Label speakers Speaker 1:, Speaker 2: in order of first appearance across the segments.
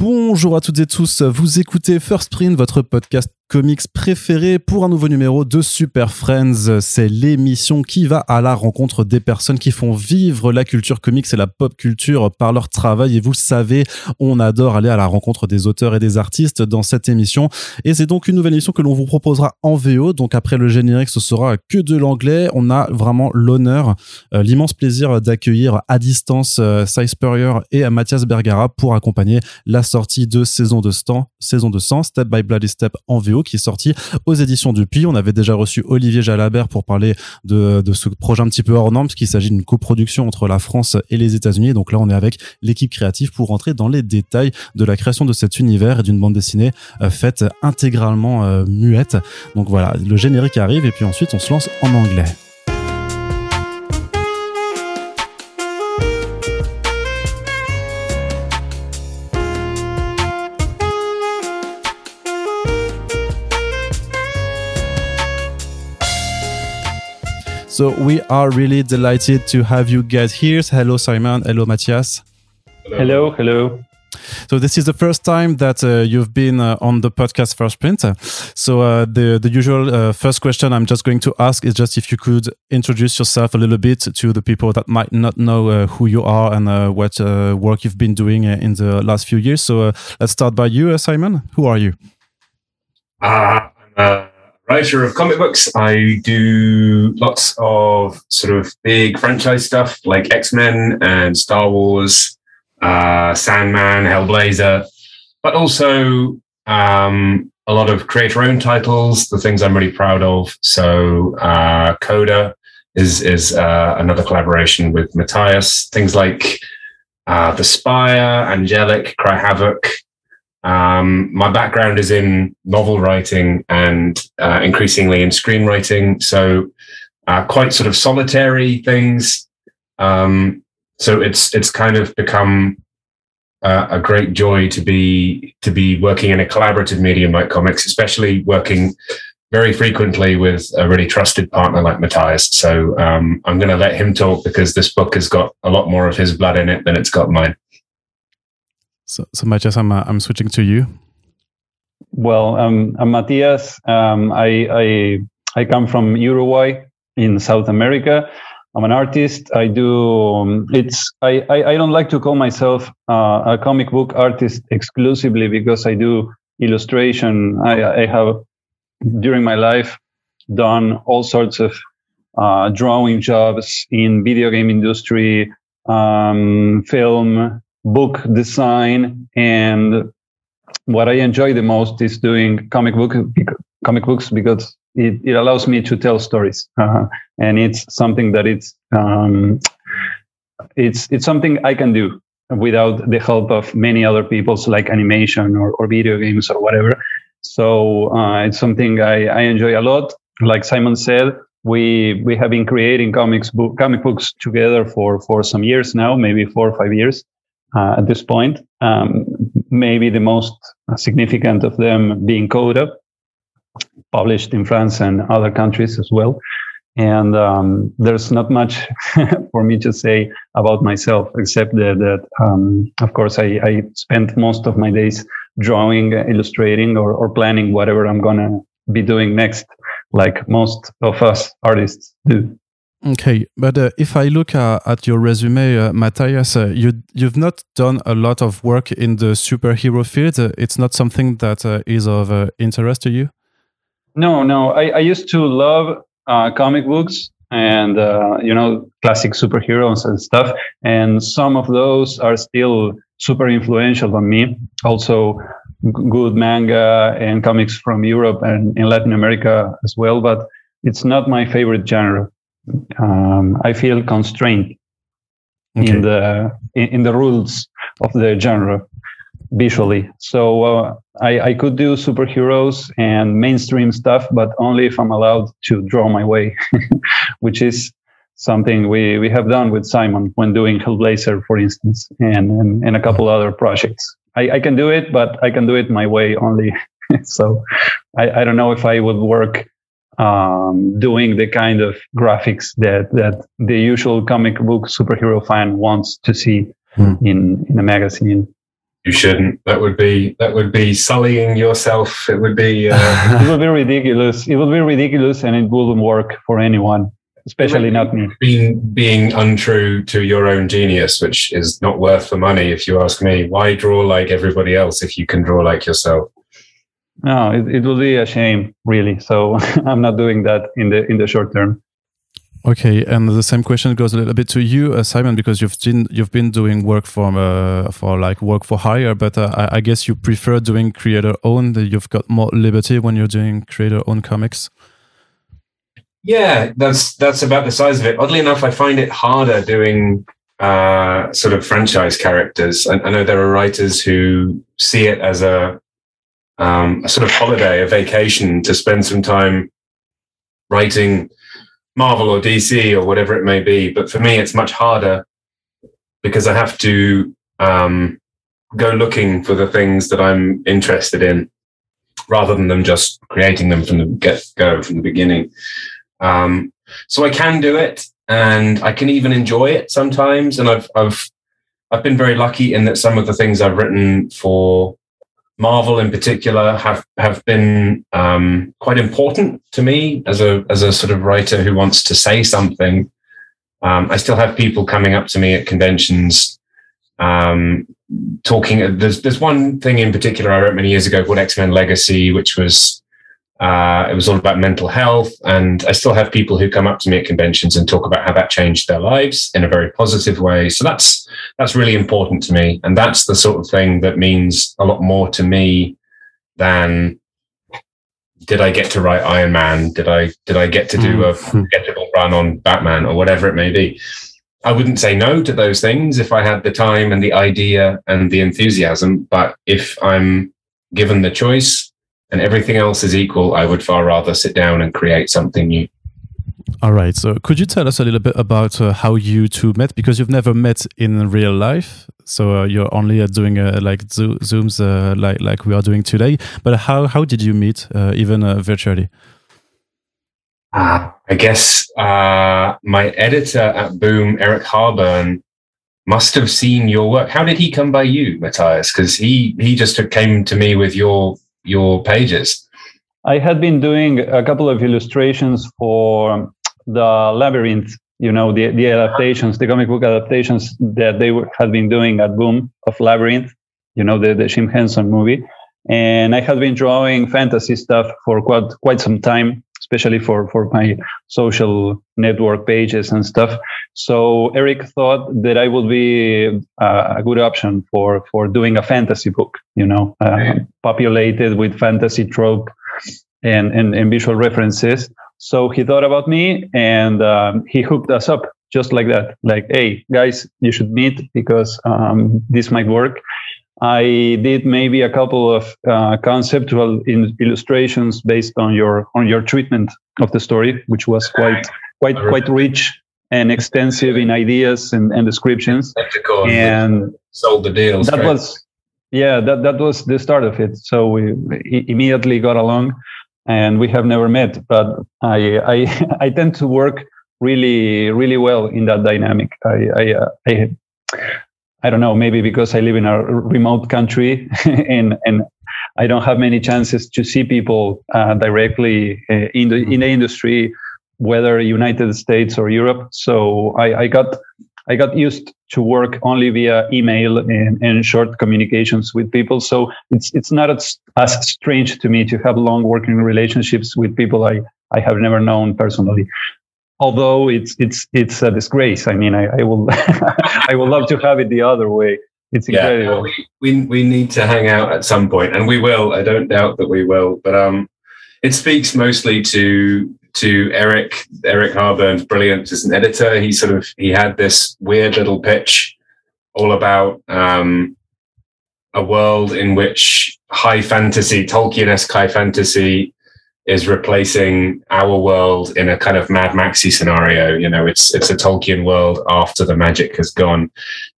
Speaker 1: Bonjour à toutes et tous, vous écoutez First Print, votre podcast comics préféré pour un nouveau numéro de Super Friends. C'est l'émission qui va à la rencontre des personnes qui font vivre la culture comics et la pop culture par leur travail. Et vous le savez, on adore aller à la rencontre des auteurs et des artistes dans cette émission. Et c'est donc une nouvelle émission que l'on vous proposera en VO. Donc après le générique, ce sera que de l'anglais. On a vraiment l'honneur, euh, l'immense plaisir d'accueillir à distance euh, Cy et Mathias Bergara pour accompagner la sortie de saison de, Stan, saison de 100, Step by Bloody Step en VO qui est sorti aux éditions du Puy. On avait déjà reçu Olivier Jalabert pour parler de, ce projet un petit peu hors norme, puisqu'il s'agit d'une coproduction entre la France et les États-Unis. Donc là, on est avec l'équipe créative pour rentrer dans les détails de la création de cet univers et d'une bande dessinée euh, faite intégralement euh, muette. Donc voilà, le générique arrive et puis ensuite on se lance en anglais. So we are really delighted to have you guys here. Hello, Simon. Hello, Matthias.
Speaker 2: Hello, hello.
Speaker 1: So this is the first time that uh, you've been uh, on the podcast First Print. So uh, the the usual uh, first question I'm just going to ask is just if you could introduce yourself a little bit to the people that might not know uh, who you are and uh, what work you've been doing in the last few years. So let's start by you, Simon. Who are you?
Speaker 3: I'm writer of comic books. I do lots of sort of big franchise stuff like X Men and Star Wars, uh, Sandman, Hellblazer, but also um, a lot of creator owned titles, the things I'm really proud of. So, uh, Coda is, is uh, another collaboration with Matthias, things like uh, The Spire, Angelic, Cry Havoc, um, my background is in novel writing and uh, increasingly in screenwriting, so uh, quite sort of solitary things. Um, so it's it's kind of become uh, a great joy to be to be working in a collaborative medium like comics, especially working very frequently with a really trusted partner like Matthias. So um, I'm going to let him talk because this book has got a lot more of his blood in it than it's got mine.
Speaker 1: So, so Matthias, I'm, uh, I'm switching to you.
Speaker 2: Well, um, I'm Matthias. Um, I, I, I come from Uruguay in South America. I'm an artist. I do. Um, it's. I, I, I. don't like to call myself uh, a comic book artist exclusively because I do illustration. I, I have during my life done all sorts of uh, drawing jobs in video game industry, um, film, book design and what I enjoy the most is doing comic book comic books because it, it allows me to tell stories uh, and it's something that it's um, it's it's something I can do without the help of many other people's like animation or, or video games or whatever. So uh, it's something I, I enjoy a lot. Like Simon said, we we have been creating comics book comic books together for for some years now, maybe four or five years uh, at this point. Um, maybe the most significant of them being Coda, published in France and other countries as well. And um, there's not much for me to say about myself, except that, that um, of course, I, I spent most of my days drawing, illustrating, or, or planning whatever I'm going to be doing next, like most of us artists do.
Speaker 1: Okay, but uh, if I look uh, at your resume, uh, Matthias, uh, you you've not done a lot of work in the superhero field. Uh, it's not something that uh, is of interest to you.
Speaker 2: No, no. I, I used to love comic books and you know classic superheroes and stuff, and some of those are still super influential on me. Also, good manga and comics from Europe and in Latin America as well, but it's not my favorite genre um, I feel constrained okay. in the in, in, the rules of the genre visually. So uh, I, I could do superheroes and mainstream stuff, but only if I'm allowed to draw my way, which is something we, we have done with Simon when doing Hellblazer, for instance, and, and, and a couple other projects. I, I, can do it, but I can do it my way only. so I, I don't know if I would work um, doing the kind of graphics that that the usual comic book superhero fan wants to see mm. in in a magazine.
Speaker 3: You shouldn't. That would be that would be sullying yourself. It would be. Uh,
Speaker 2: it would be ridiculous. It would be ridiculous, and it wouldn't work for anyone, especially not me.
Speaker 3: Being being untrue to your own genius, which is not worth the money, if you ask me. Why draw like everybody else if you can draw like yourself?
Speaker 2: No, it, it will be a shame, really. So I'm not doing that in the in the short term.
Speaker 1: Okay, and the same question goes a little bit to you, uh, Simon, because you've been you've been doing work for uh, for like work for hire, but uh, I, I, guess you prefer doing creator owned. You've got more liberty when you're doing creator owned comics.
Speaker 3: Yeah, that's that's about the size of it. Oddly enough, I find it harder doing uh, sort of franchise characters. I, I, know there are writers who see it as a, um, a sort of holiday, a vacation to spend some time writing Marvel or DC or whatever it may be. But for me, it's much harder because I have to um, go looking for the things that I'm interested in rather than them just creating them from the get go, from the beginning. Um, so I can do it and I can even enjoy it sometimes. And I've, I've, I've been very lucky in that some of the things I've written for Marvel in particular have have been um, quite important to me as a as a sort of writer who wants to say something. Um, I still have people coming up to me at conventions, um, talking. There's there's one thing in particular I wrote many years ago called X Men Legacy, which was uh, it was all about mental health, and I still have people who come up to me at conventions and talk about how that changed their lives in a very positive way. So that's that's really important to me, and that's the sort of thing that means a lot more to me than did I get to write Iron Man? Did I did I get to do a forgettable run on Batman or whatever it may be? I wouldn't say no to those things if I had the time and the idea and the enthusiasm. But if I'm given the choice, and everything else is equal, I would far rather sit down and create something new.
Speaker 1: All right. So, could you tell us a little bit about uh, how you two met? Because you've never met in real life, so uh, you're only uh, doing uh, like zo zooms, uh, like like we are doing today. But how how did you meet, uh, even virtually?
Speaker 3: I guess my editor at Boom, Eric Harburn, must have seen your work. How did he come by you, Matthias? Because he he just came to me with your your pages?
Speaker 2: I had been doing a couple of illustrations for the Labyrinth, you know, the, the adaptations, the comic book adaptations that they were, had been doing at Boom of Labyrinth, you know, the, the Jim Henson movie. And I had been drawing fantasy stuff for quite, quite some time especially for, for my social network pages and stuff. So Eric thought that I would be uh, a good option for, for doing a fantasy book, you know, uh, populated with fantasy trope and, and, and, visual references. So he thought about me and um, he hooked us up just like that. Like, hey, guys, you should meet because um, this might work. I did maybe a couple of uh, conceptual in illustrations based on your on your treatment of the story, which was quite quite quite rich and extensive in ideas and, and descriptions.
Speaker 3: And sold the deal.
Speaker 2: That was yeah, that that was the start of it. So we, we immediately got along, and we have never met. But I I I tend to work really really well in that dynamic. I I, uh, I I don't know, maybe because I live in a remote country and and I don't have many chances to see people uh, directly uh, in the in the industry, whether United States or Europe. So I, I got I got used to work only via email and, and short communications with people. So it's it's not as, as strange to me to have long working relationships with people I I have never known personally although it's it's it's a disgrace. I mean, I, I will I would love to have it the other way. It's incredible.
Speaker 3: Yeah, we, we we need to hang out at some point, and we will. I don't doubt that we will. But um, it speaks mostly to to Eric Eric Harburn's brilliance as an editor. He sort of he had this weird little pitch all about um, a world in which high fantasy, Tolkien-esque high fantasy is replacing our world in a kind of Mad Maxy scenario. You know, it's it's a Tolkien world after the magic has gone,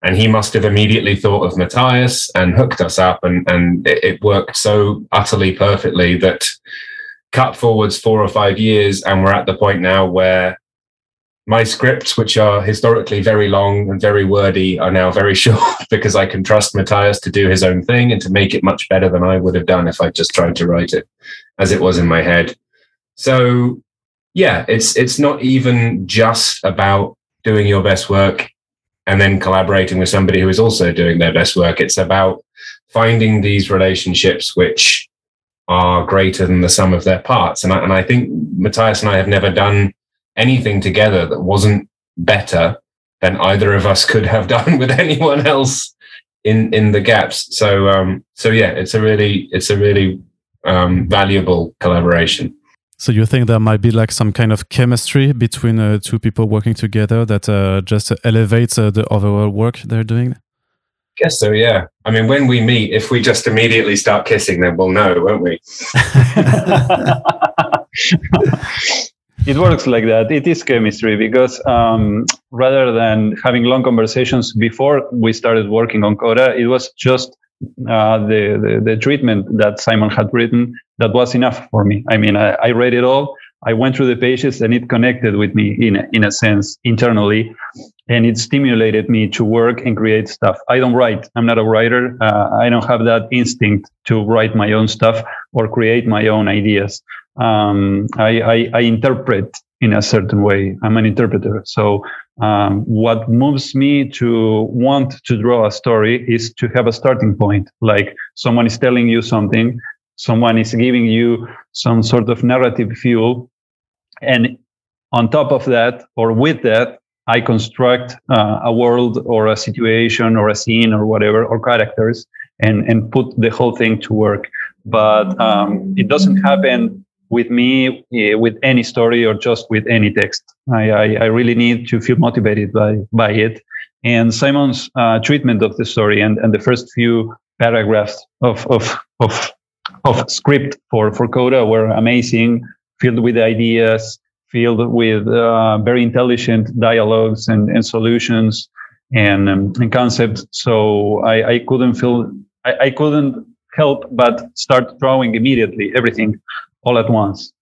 Speaker 3: and he must have immediately thought of Matthias and hooked us up, and and it worked so utterly perfectly that cut forwards four or five years, and we're at the point now where my scripts, which are historically very long and very wordy, are now very short because I can trust Matthias to do his own thing and to make it much better than I would have done if I just tried to write it as it was in my head. So yeah, it's it's not even just about doing your best work and then collaborating with somebody who is also doing their best work. It's about finding these relationships which are greater than the sum of their parts. And I, and I think Matthias and I have never done anything together that wasn't better than either of us could have done with anyone else in in the gaps. So um, so yeah, it's a really it's a really um, valuable collaboration.
Speaker 1: So you think there might be like some kind of chemistry between uh, two people working together that uh, just elevates uh, the overall work they're doing?
Speaker 3: Guess so, yeah. I mean, when we meet, if we just immediately start kissing, then we'll know, won't we?
Speaker 2: it works like that. It is chemistry because um, rather than having long conversations before we started working on Coda, it was just uh, the, the, the treatment that Simon had written that was enough for me. I mean, I, I read it all. I went through the pages and it connected with me in in a sense internally, and it stimulated me to work and create stuff. I don't write. I'm not a writer. Uh, I don't have that instinct to write my own stuff or create my own ideas um, I, I, I, interpret in a certain way. I'm an interpreter. So um, what moves me to want to draw a story is to have a starting point. Like someone is telling you something, someone is giving you some sort of narrative fuel, and on top of that or with that, I construct uh, a world or a situation or a scene or whatever or characters and and put the whole thing to work. But um, it doesn't happen with me uh, with any story or just with any text. I, I, I, really need to feel motivated by, by it. And Simon's uh, treatment of the story and, and the first few paragraphs of, of, of, of script for, for Coda were amazing, filled with ideas, filled with uh, very intelligent dialogues and, and solutions and, um, and concepts. So I, I couldn't feel, I, I couldn't help but start drawing immediately everything all at once.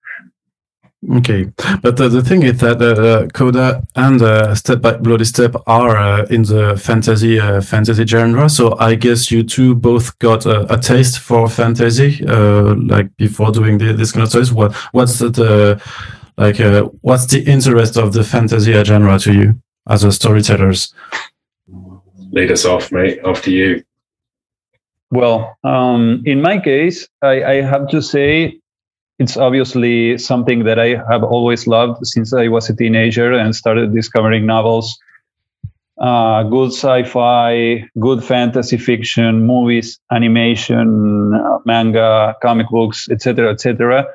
Speaker 1: Okay, but uh, the thing is that uh, Coda and uh, Step by Bloody Step are uh, in the fantasy uh, fantasy genre. So I guess you two both got a, a taste for fantasy, uh, like before doing the, this kind of stories. What what's the like? what's the interest of the fantasy genre to you as a storytellers?
Speaker 3: Lead us off, mate. Off to you.
Speaker 2: Well, um, in my case, I, I have to say it's obviously something that I have always loved since I was a teenager and started discovering novels. Uh, good sci-fi, good fantasy fiction, movies, animation, manga, comic books, etc., etc.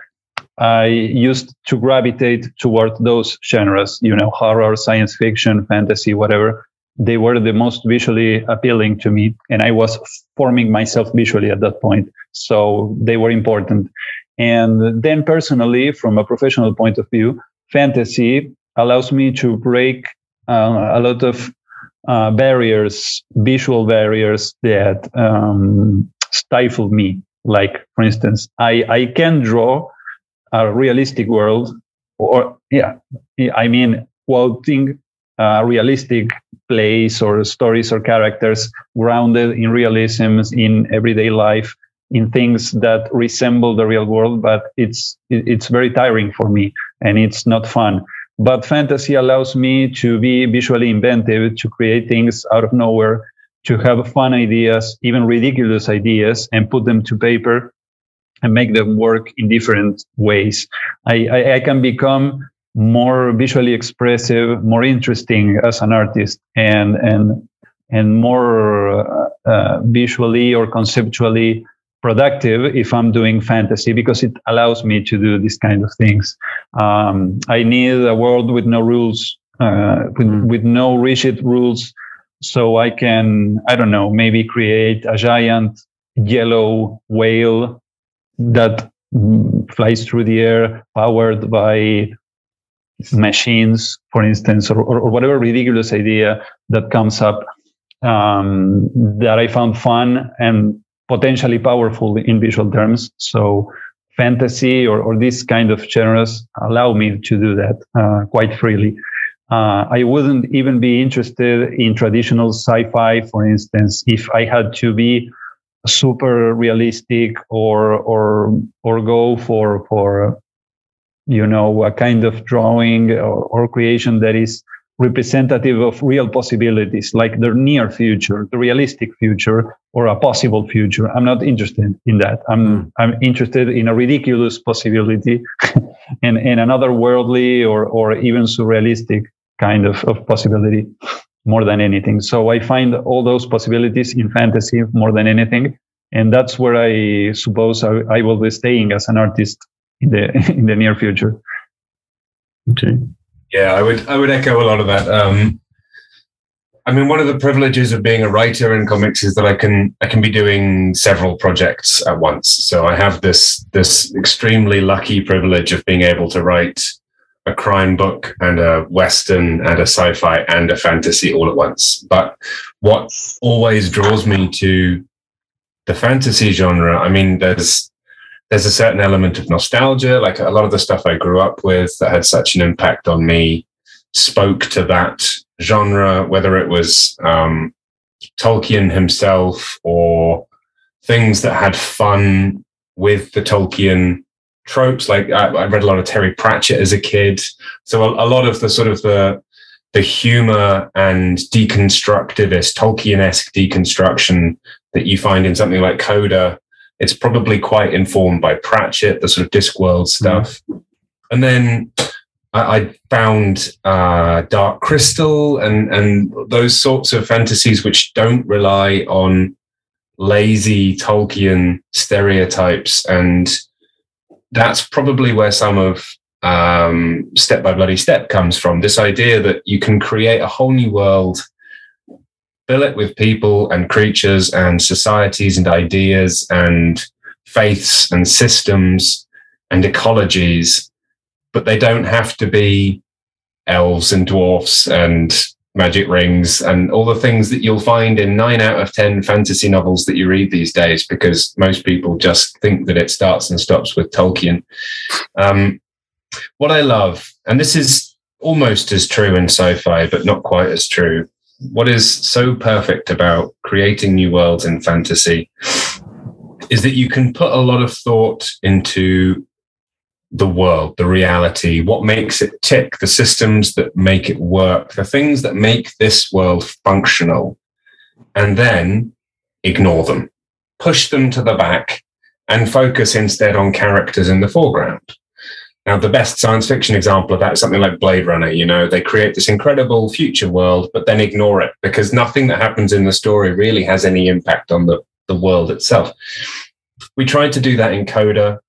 Speaker 2: I used to gravitate toward those genres, you know, horror, science fiction, fantasy, whatever. They were the most visually appealing to me, and I was forming myself visually at that point. So they were important. And then personally, from a professional point of view, fantasy allows me to break uh, a lot of uh, barriers, visual barriers that um, stifle me. Like, for instance, I, I can draw a realistic world, or yeah, I mean, quoting a realistic place or stories or characters grounded in realisms in everyday life in things that resemble the real world, but it's it's very tiring for me and it's not fun. But fantasy allows me to be visually inventive, to create things out of nowhere, to have fun ideas, even ridiculous ideas, and put them to paper and make them work in different ways. I, I, I can become more visually expressive, more interesting as an artist, and and and more uh, uh, visually or conceptually productive if I'm doing fantasy because it allows me to do these kind of things. Um, I need a world with no rules, uh, with, mm. with no rigid rules, so I can, I don't know, maybe create a giant yellow whale that flies through the air, powered by machines, for instance, or, or, or whatever ridiculous idea that comes up um, that I found fun and potentially powerful in visual terms. So fantasy or, or this kind of genres allow me to do that uh, quite freely. Uh, I wouldn't even be interested in traditional sci-fi, for instance, if I had to be super realistic or or or go for for you know a kind of drawing or, or creation that is representative of real possibilities like the near future the realistic future or a possible future. I'm not interested in that. I'm hmm. i'm interested in a ridiculous possibility and in another worldly or or even surrealistic kind of, of possibility more than anything. So i find all those possibilities in fantasy more than anything. And that's where i suppose i, I will be staying as an artist in the in the near future.
Speaker 1: Okay
Speaker 3: yeah, I would I would echo a lot of that. Um, I mean, one of the privileges of being a writer in comics is that I can I can be doing several projects at once. So I have this this extremely lucky privilege of being able to write a crime book and a western and a sci-fi and a fantasy all at once. But what always draws me to the fantasy genre, I mean, there's there's a certain element of nostalgia. Like a lot of the stuff I grew up with that had such an impact on me spoke to that genre, whether it was um, Tolkien himself or things that had fun with the Tolkien tropes. Like I, I read a lot of Terry Pratchett as a kid, so a, a lot of the sort of the the humor and deconstructivist Tolkien-esque deconstruction that you find in something like Coda it's probably quite informed by Pratchett, the sort of Discworld mm-hmm. stuff. Mm-hmm. And then I, I found uh, Dark Crystal and and those sorts of fantasies which don't rely on lazy Tolkien stereotypes, and that's probably where some of um, Step by Bloody Step comes from. This idea that you can create a whole new world fill it with people and creatures and societies and ideas and faiths and systems and ecologies, but they don't have to be elves and dwarfs and magic rings and all the things that you'll find in nine out of 10 fantasy novels that you read these days, because most people just think that it starts and stops with Tolkien. Um, what I love, and this is almost as true in sci fi, but not quite as true, what is so perfect about creating new worlds in fantasy is that you can put a lot of thought into the world, the reality, what makes it tick, the systems that make it work, the things that make this world functional, and then ignore them, push them to the back, and focus instead on characters in the foreground. Now, the best science fiction example of that is something like Blade Runner. You know, they create this incredible future world, but then ignore it because nothing that happens in the story really has any impact on the, the world itself. We tried to do that in Coda.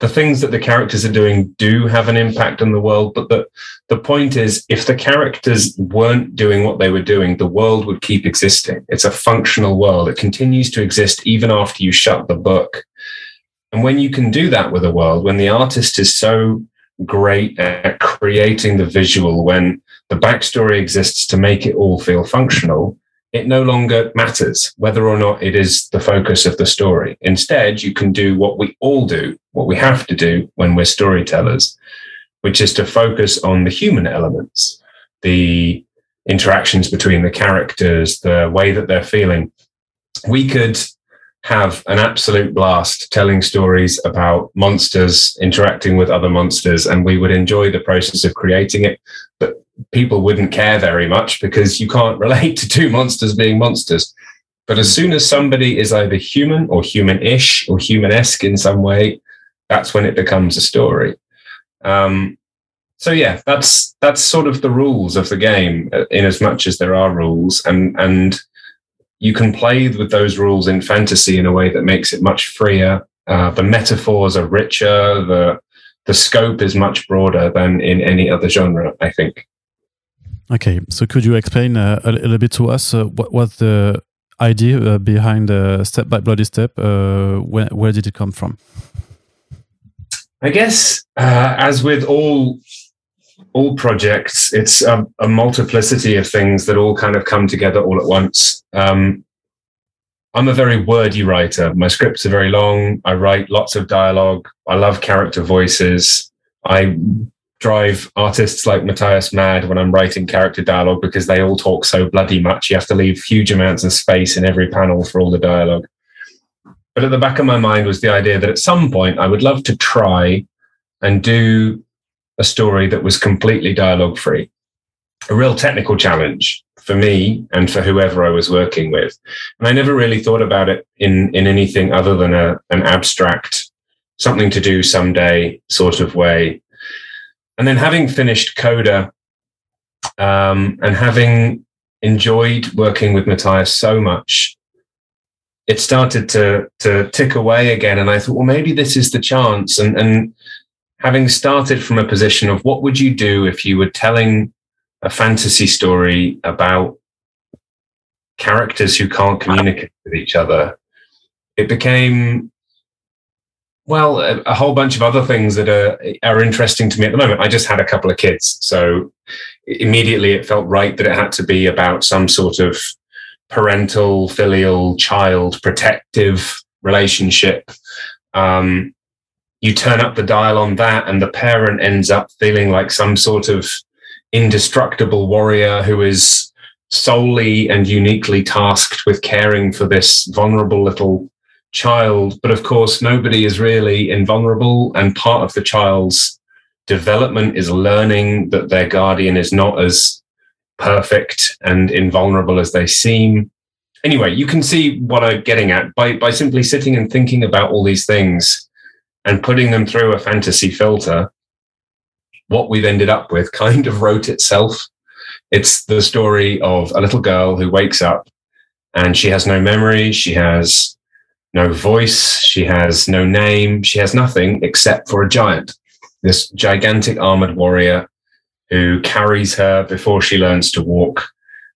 Speaker 3: The things that the characters are doing do have an impact on the world, but the, the point is, if the characters weren't doing what they were doing, the world would keep existing. It's a functional world. It continues to exist even after you shut the book. And when you can do that with a world, when the artist is so great at creating the visual, when the backstory exists to make it all feel functional, it no longer matters whether or not it is the focus of the story. Instead, you can do what we all do, what we have to do when we're storytellers, which is to focus on the human elements, the interactions between the characters, the way that they're feeling. We could have an absolute blast telling stories about monsters interacting with other monsters, and we would enjoy the process of creating it. But people wouldn't care very much because you can't relate to two monsters being monsters. But as soon as somebody is either human or human ish or human esque in some way, that's when it becomes a story. Um, so yeah, that's that's sort of the rules of the game, uh, in as much as there are rules, and and you can play with those rules in fantasy in a way that makes it much freer. Uh, the metaphors are richer. The the scope is much broader than in any other genre. I think.
Speaker 1: Okay, so could you explain uh, a little bit to us uh, what was the idea uh, behind uh, Step by Bloody Step? Uh, where, where did it come from?
Speaker 3: I guess, uh, as with all all projects, it's a, a, multiplicity of things that all kind of come together all at once. Um, I'm a very wordy writer. My scripts are very long. I write lots of dialogue. I love character voices. I drive artists like Matthias mad when I'm writing character dialogue because they all talk so bloody much. You have to leave huge amounts of space in every panel for all the dialogue. But at the back of my mind was the idea that at some point I would love to try and do a story that was completely dialogue free. A real technical challenge for me and for whoever I was working with. And I never really thought about it in, in anything other than a, an abstract, something to do someday sort of way. And then having finished Coda um, and having enjoyed working with Matthias so much, it started to to tick away again. And I thought, well, maybe this is the chance. And and having started from a position of what would you do if you were telling a fantasy story about characters who can't communicate with each other, it became well a, a, whole bunch of other things that are are interesting to me at the moment. I just had a couple of kids, so immediately it felt right that it had to be about some sort of parental, filial, child protective relationship. Um, you turn up the dial on that, and the parent ends up feeling like some sort of indestructible warrior who is solely and uniquely tasked with caring for this vulnerable little child. But of course, nobody is really invulnerable. And part of the child's development is learning that their guardian is not as perfect and invulnerable as they seem. Anyway, you can see what I'm getting at by, by simply sitting and thinking about all these things and putting them through a fantasy filter what we've ended up with kind of wrote itself. It's the story of a little girl who wakes up and she has no memory, she has no voice, she has no name, she has nothing except for a giant, this gigantic armored warrior who carries her before she learns to walk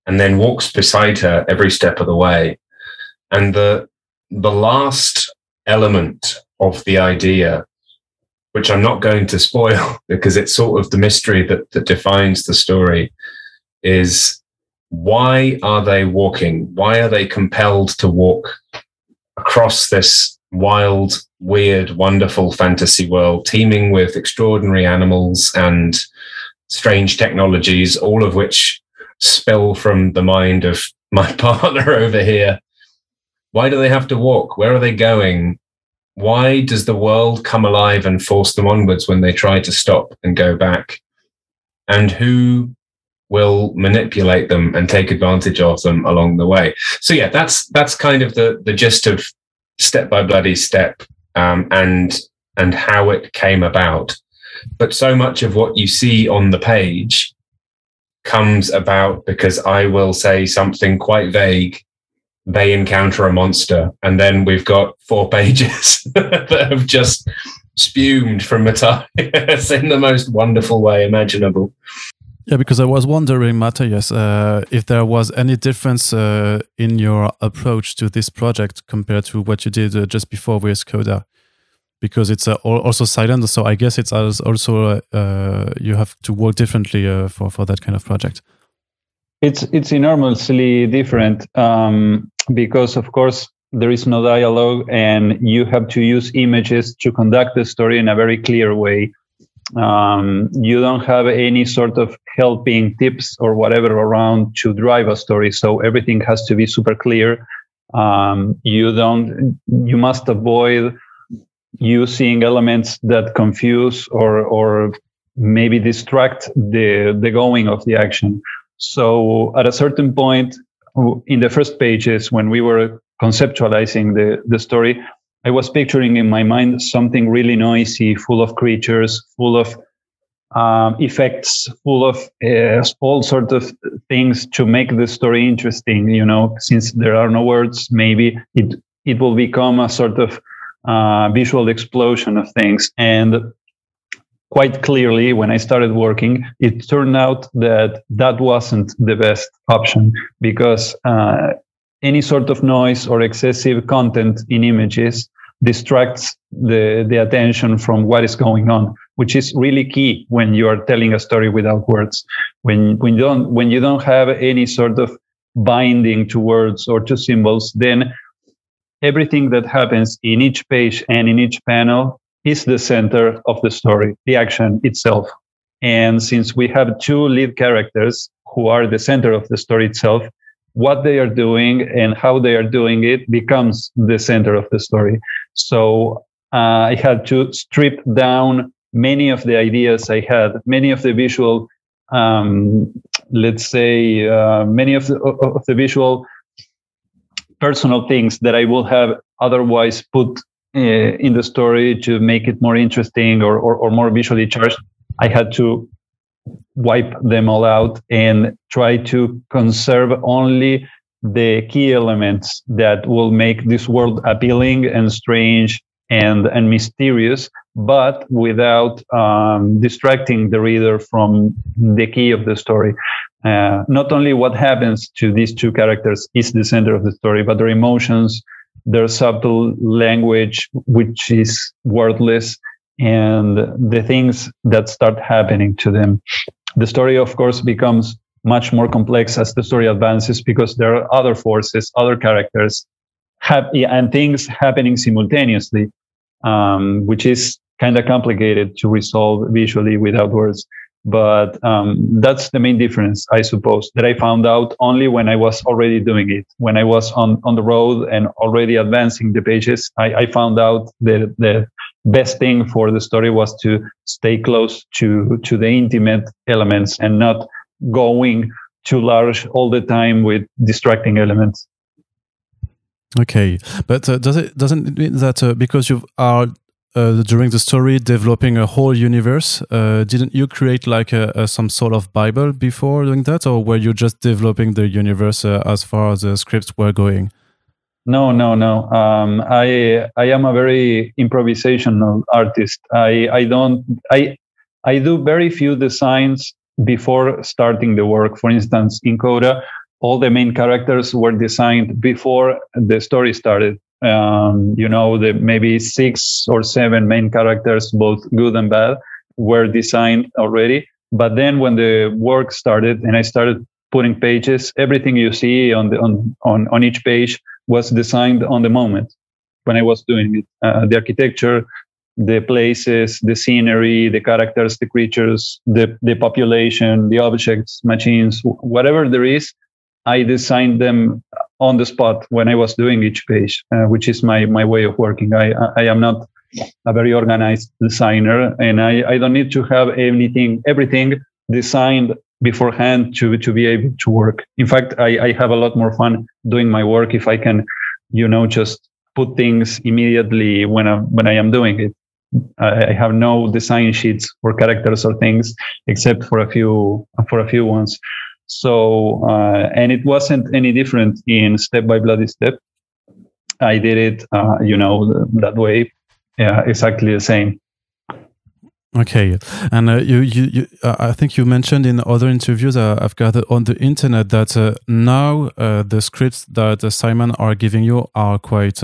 Speaker 3: and then walks beside her every step of the way. And the, the last element of the idea which I'm not going to spoil because it's sort of the mystery that, that defines the story, is why are they walking? Why are they compelled to walk across this wild, weird, wonderful fantasy world, teeming with extraordinary animals and strange technologies, all of which spill from the mind of my partner over here? Why do they have to walk? Where are they going? Why does the world come alive and force them onwards when they try to stop and go back? And who will manipulate them and take advantage of them along the way? So yeah, that's that's kind of the the gist of step by bloody step um, and and how it came about. But so much of what you see on the page comes about because I will say something quite vague they encounter a monster, and then we've got four pages that have just spumed from Matthias in the most wonderful way imaginable.
Speaker 1: Yeah, because I was wondering, Matthias, uh, if there was any difference uh, in your approach to this project compared to what you did uh, just before with Coda, because it's uh, also silent. So I guess it's also uh, you have to work differently uh, for for that kind of project.
Speaker 2: It's it's enormously different. Um, because of course there is no dialogue and you have to use images to conduct the story in a very clear way. Um, you don't have any sort of helping tips or whatever around to drive a story so everything has to be super clear. Um, you don't you must avoid using elements that confuse or or maybe distract the the going of the action. So at a certain point in the first pages when we were conceptualizing the, the story, I was picturing in my mind something really noisy, full of creatures, full of um, effects, full of uh, all sorts of things to make the story interesting. You know, since there are no words, maybe it it will become a sort of uh, visual explosion of things. And quite clearly when I started working, it turned out that that wasn't the best option because uh, any sort of noise or excessive content in images distracts the, the attention from what is going on, which is really key when you are telling a story without words. When, when, you, don't, when you don't have any sort of binding to words or to symbols, then everything that happens in each page and in each panel is the center of the story, the action itself. And since we have two lead characters who are the center of the story itself, what they are doing and how they are doing it becomes the center of the story. So uh, I had to strip down many of the ideas I had, many of the visual, um, let's say, uh, many of the, of the visual personal things that I would have otherwise put in the story to make it more interesting or, or, or more visually charged. I had to wipe them all out and try to conserve only the key elements that will make this world appealing and strange and and mysterious, but without um, distracting the reader from the key of the story. Uh, not only what happens to these two characters is the center of the story, but their emotions, their subtle language, which is wordless, and the things that start happening to them. The story, of course, becomes much more complex as the story advances because there are other forces, other characters, and things happening simultaneously, um, which is kind of complicated to resolve visually without words. But um, that's the main difference, I suppose, that I found out only when I was already doing it. When I was on, on the road and already advancing the pages, I, I found out that the best thing for the story was to stay close to, to the intimate elements and not going too large all the time with distracting elements.
Speaker 1: Okay, but uh, does it doesn't it mean that uh, because you are uh, during the story developing a whole universe, uh, didn't you create like a, a, some sort of Bible before doing that, or were you just developing the universe uh, as far as the scripts were going?
Speaker 2: No, no, no. Um, I I am a very improvisational artist. I I don't I I do very few designs before starting the work. For instance, in Coda, all the main characters were designed before the story started. Um, you know, the maybe six or seven main characters, both good and bad, were designed already. But then when the work started and I started putting pages, everything you see on the on on, on each page was designed on the moment when I was doing it. Uh, the architecture, the places, the scenery, the characters, the creatures, the, the population, the objects, machines, whatever there is, I designed them on the spot when I was doing each page, uh, which is my, my way of working. I, I am not a very organized designer and I, I don't need to have anything, everything designed beforehand to, to be able to work. In fact, I, I have a lot more fun doing my work if I can, you know, just put things immediately when I, when I am doing it. I have no design sheets for characters or things except for a few for a few ones. So uh, and it wasn't any different in Step by Bloody Step. I did it, uh, you know, that way. Yeah, exactly the same.
Speaker 1: Okay, and uh, you, you, you uh, I think you mentioned in other interviews uh, I've gathered on the internet that uh, now uh, the scripts that uh, Simon are giving you are quite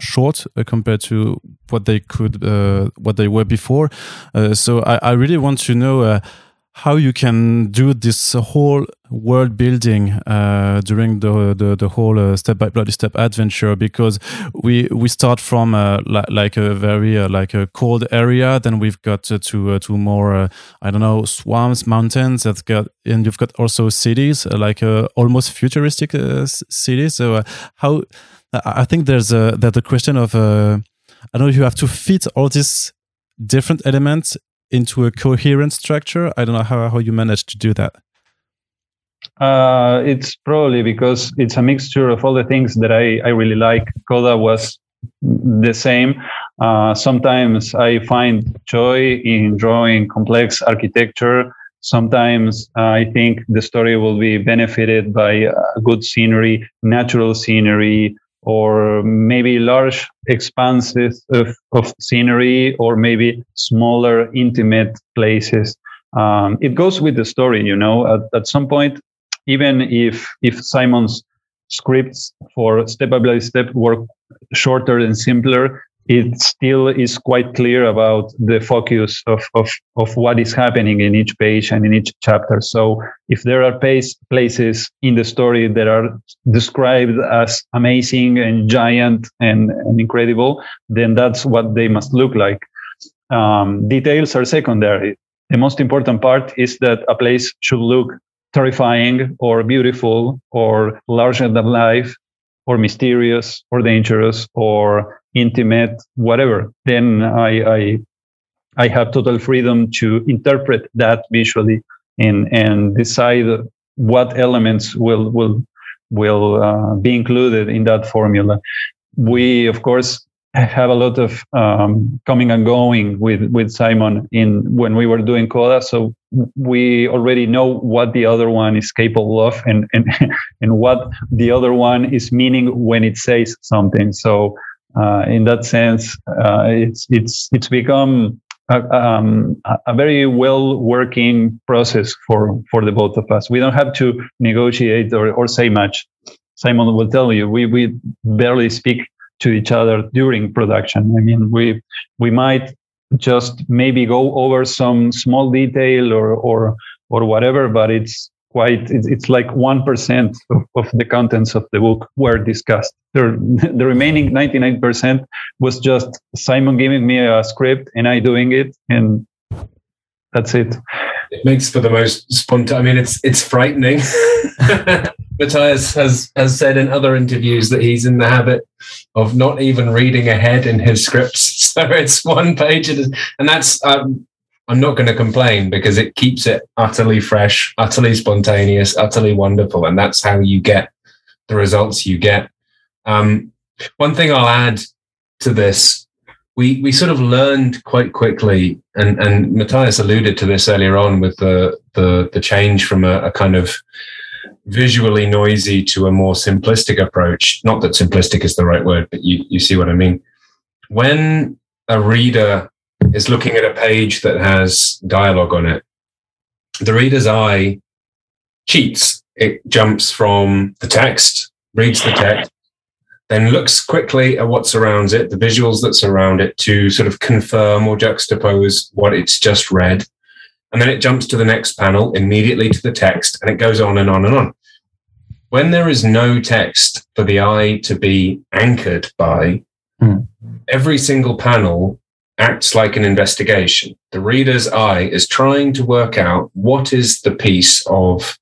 Speaker 1: short compared to what they could, what they were before. so I, I, really want to know how you can do this whole world building uh, during the the, the whole uh, step by bloody step adventure because we we start from uh, li like a very uh, like a cold area then we've got to to, to more uh, I don't know swamps mountains that got and you've got also cities uh, like almost futuristic cities. So how I think there's a that the question of I don't know you have to fit all these different elements into a coherent structure? I don't know how, how you managed to do that.
Speaker 2: Uh, it's probably because it's a mixture of all the things that I, I really like. Coda was the same. Uh, sometimes I find joy in drawing complex architecture. Sometimes uh, I think the story will be benefited by uh, good scenery, natural scenery, or maybe large expanses of, of scenery or maybe smaller intimate places. Um, it goes with the story you know. At, at some point even if if simon's scripts for step by step were shorter and simpler it still is quite clear about the focus of, of, of what is happening in each page and in each chapter. So if there are pace, places in the story that are described as amazing and giant and, and incredible, then that's what they must look like. Um, details are secondary. the most important part is that a place should look terrifying or beautiful or larger than life or mysterious or dangerous or intimate, whatever. Then I, I, I have total freedom to interpret that visually and, and decide what elements will, will, will uh, be included in that formula. We, of course, have a lot of um, coming and going with with Simon in when we were doing Coda. So we already know what the other one is capable of and and and what the other one is meaning when it says something. So uh, in that sense, uh, it's it's it's become a, um, a very well working process for for the both of us. We don't have to negotiate or, or say much. Simon will tell you we we barely speak to each other during production. I mean, we we might just maybe go over some small detail or or or whatever, but it's quite it's, like one percent of, of the contents of the book were discussed. The, the remaining ninety nine percent was just Simon giving me a script and I doing it, and that's it.
Speaker 3: It makes for the most spontaneous. I mean, it's it's frightening. Matías has has said in other interviews that he's in the habit of not even reading ahead in his scripts. So it's one page, and that's um, I'm not going to complain because it keeps it utterly fresh, utterly spontaneous, utterly wonderful, and that's how you get the results you get. Um, one thing I'll add to this, we we sort of learned quite quickly, and and Matías alluded to this earlier on with the the the change from a, a kind of visually noisy to a more simplistic approach. Not that simplistic is the right word, but you, you see what I mean. When a reader is looking at a page that has dialogue on it, the reader's eye cheats. It jumps from the text, reads the text, then looks quickly at what surrounds it, the visuals that surround it, to sort of confirm or juxtapose what it's just read. And then it jumps to the next panel, immediately to the text, and it goes on and on and on when there is no text for the eye to be anchored by, mm. every single panel acts like an investigation. The reader's eye is trying to work out what is the piece of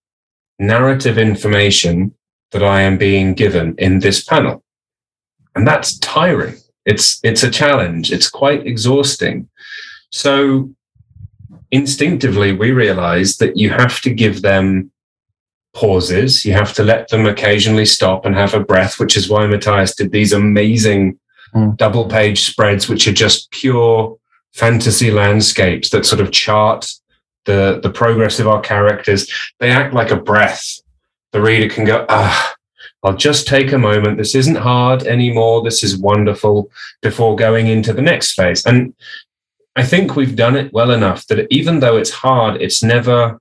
Speaker 3: narrative information that I am being given in this panel. And that's tiring. It's, it's a challenge. It's quite exhausting. So instinctively, we realize that you have to give them pauses. You have to let them occasionally stop and have a breath, which is why Matías did these amazing mm. double page spreads, which are just pure fantasy landscapes that sort of chart the, the progress of our characters. They act like a breath. The reader can go, ah, I'll just take a moment. This isn't hard anymore. This is wonderful before going into the next phase. And I think we've done it well enough that even though it's hard, it's never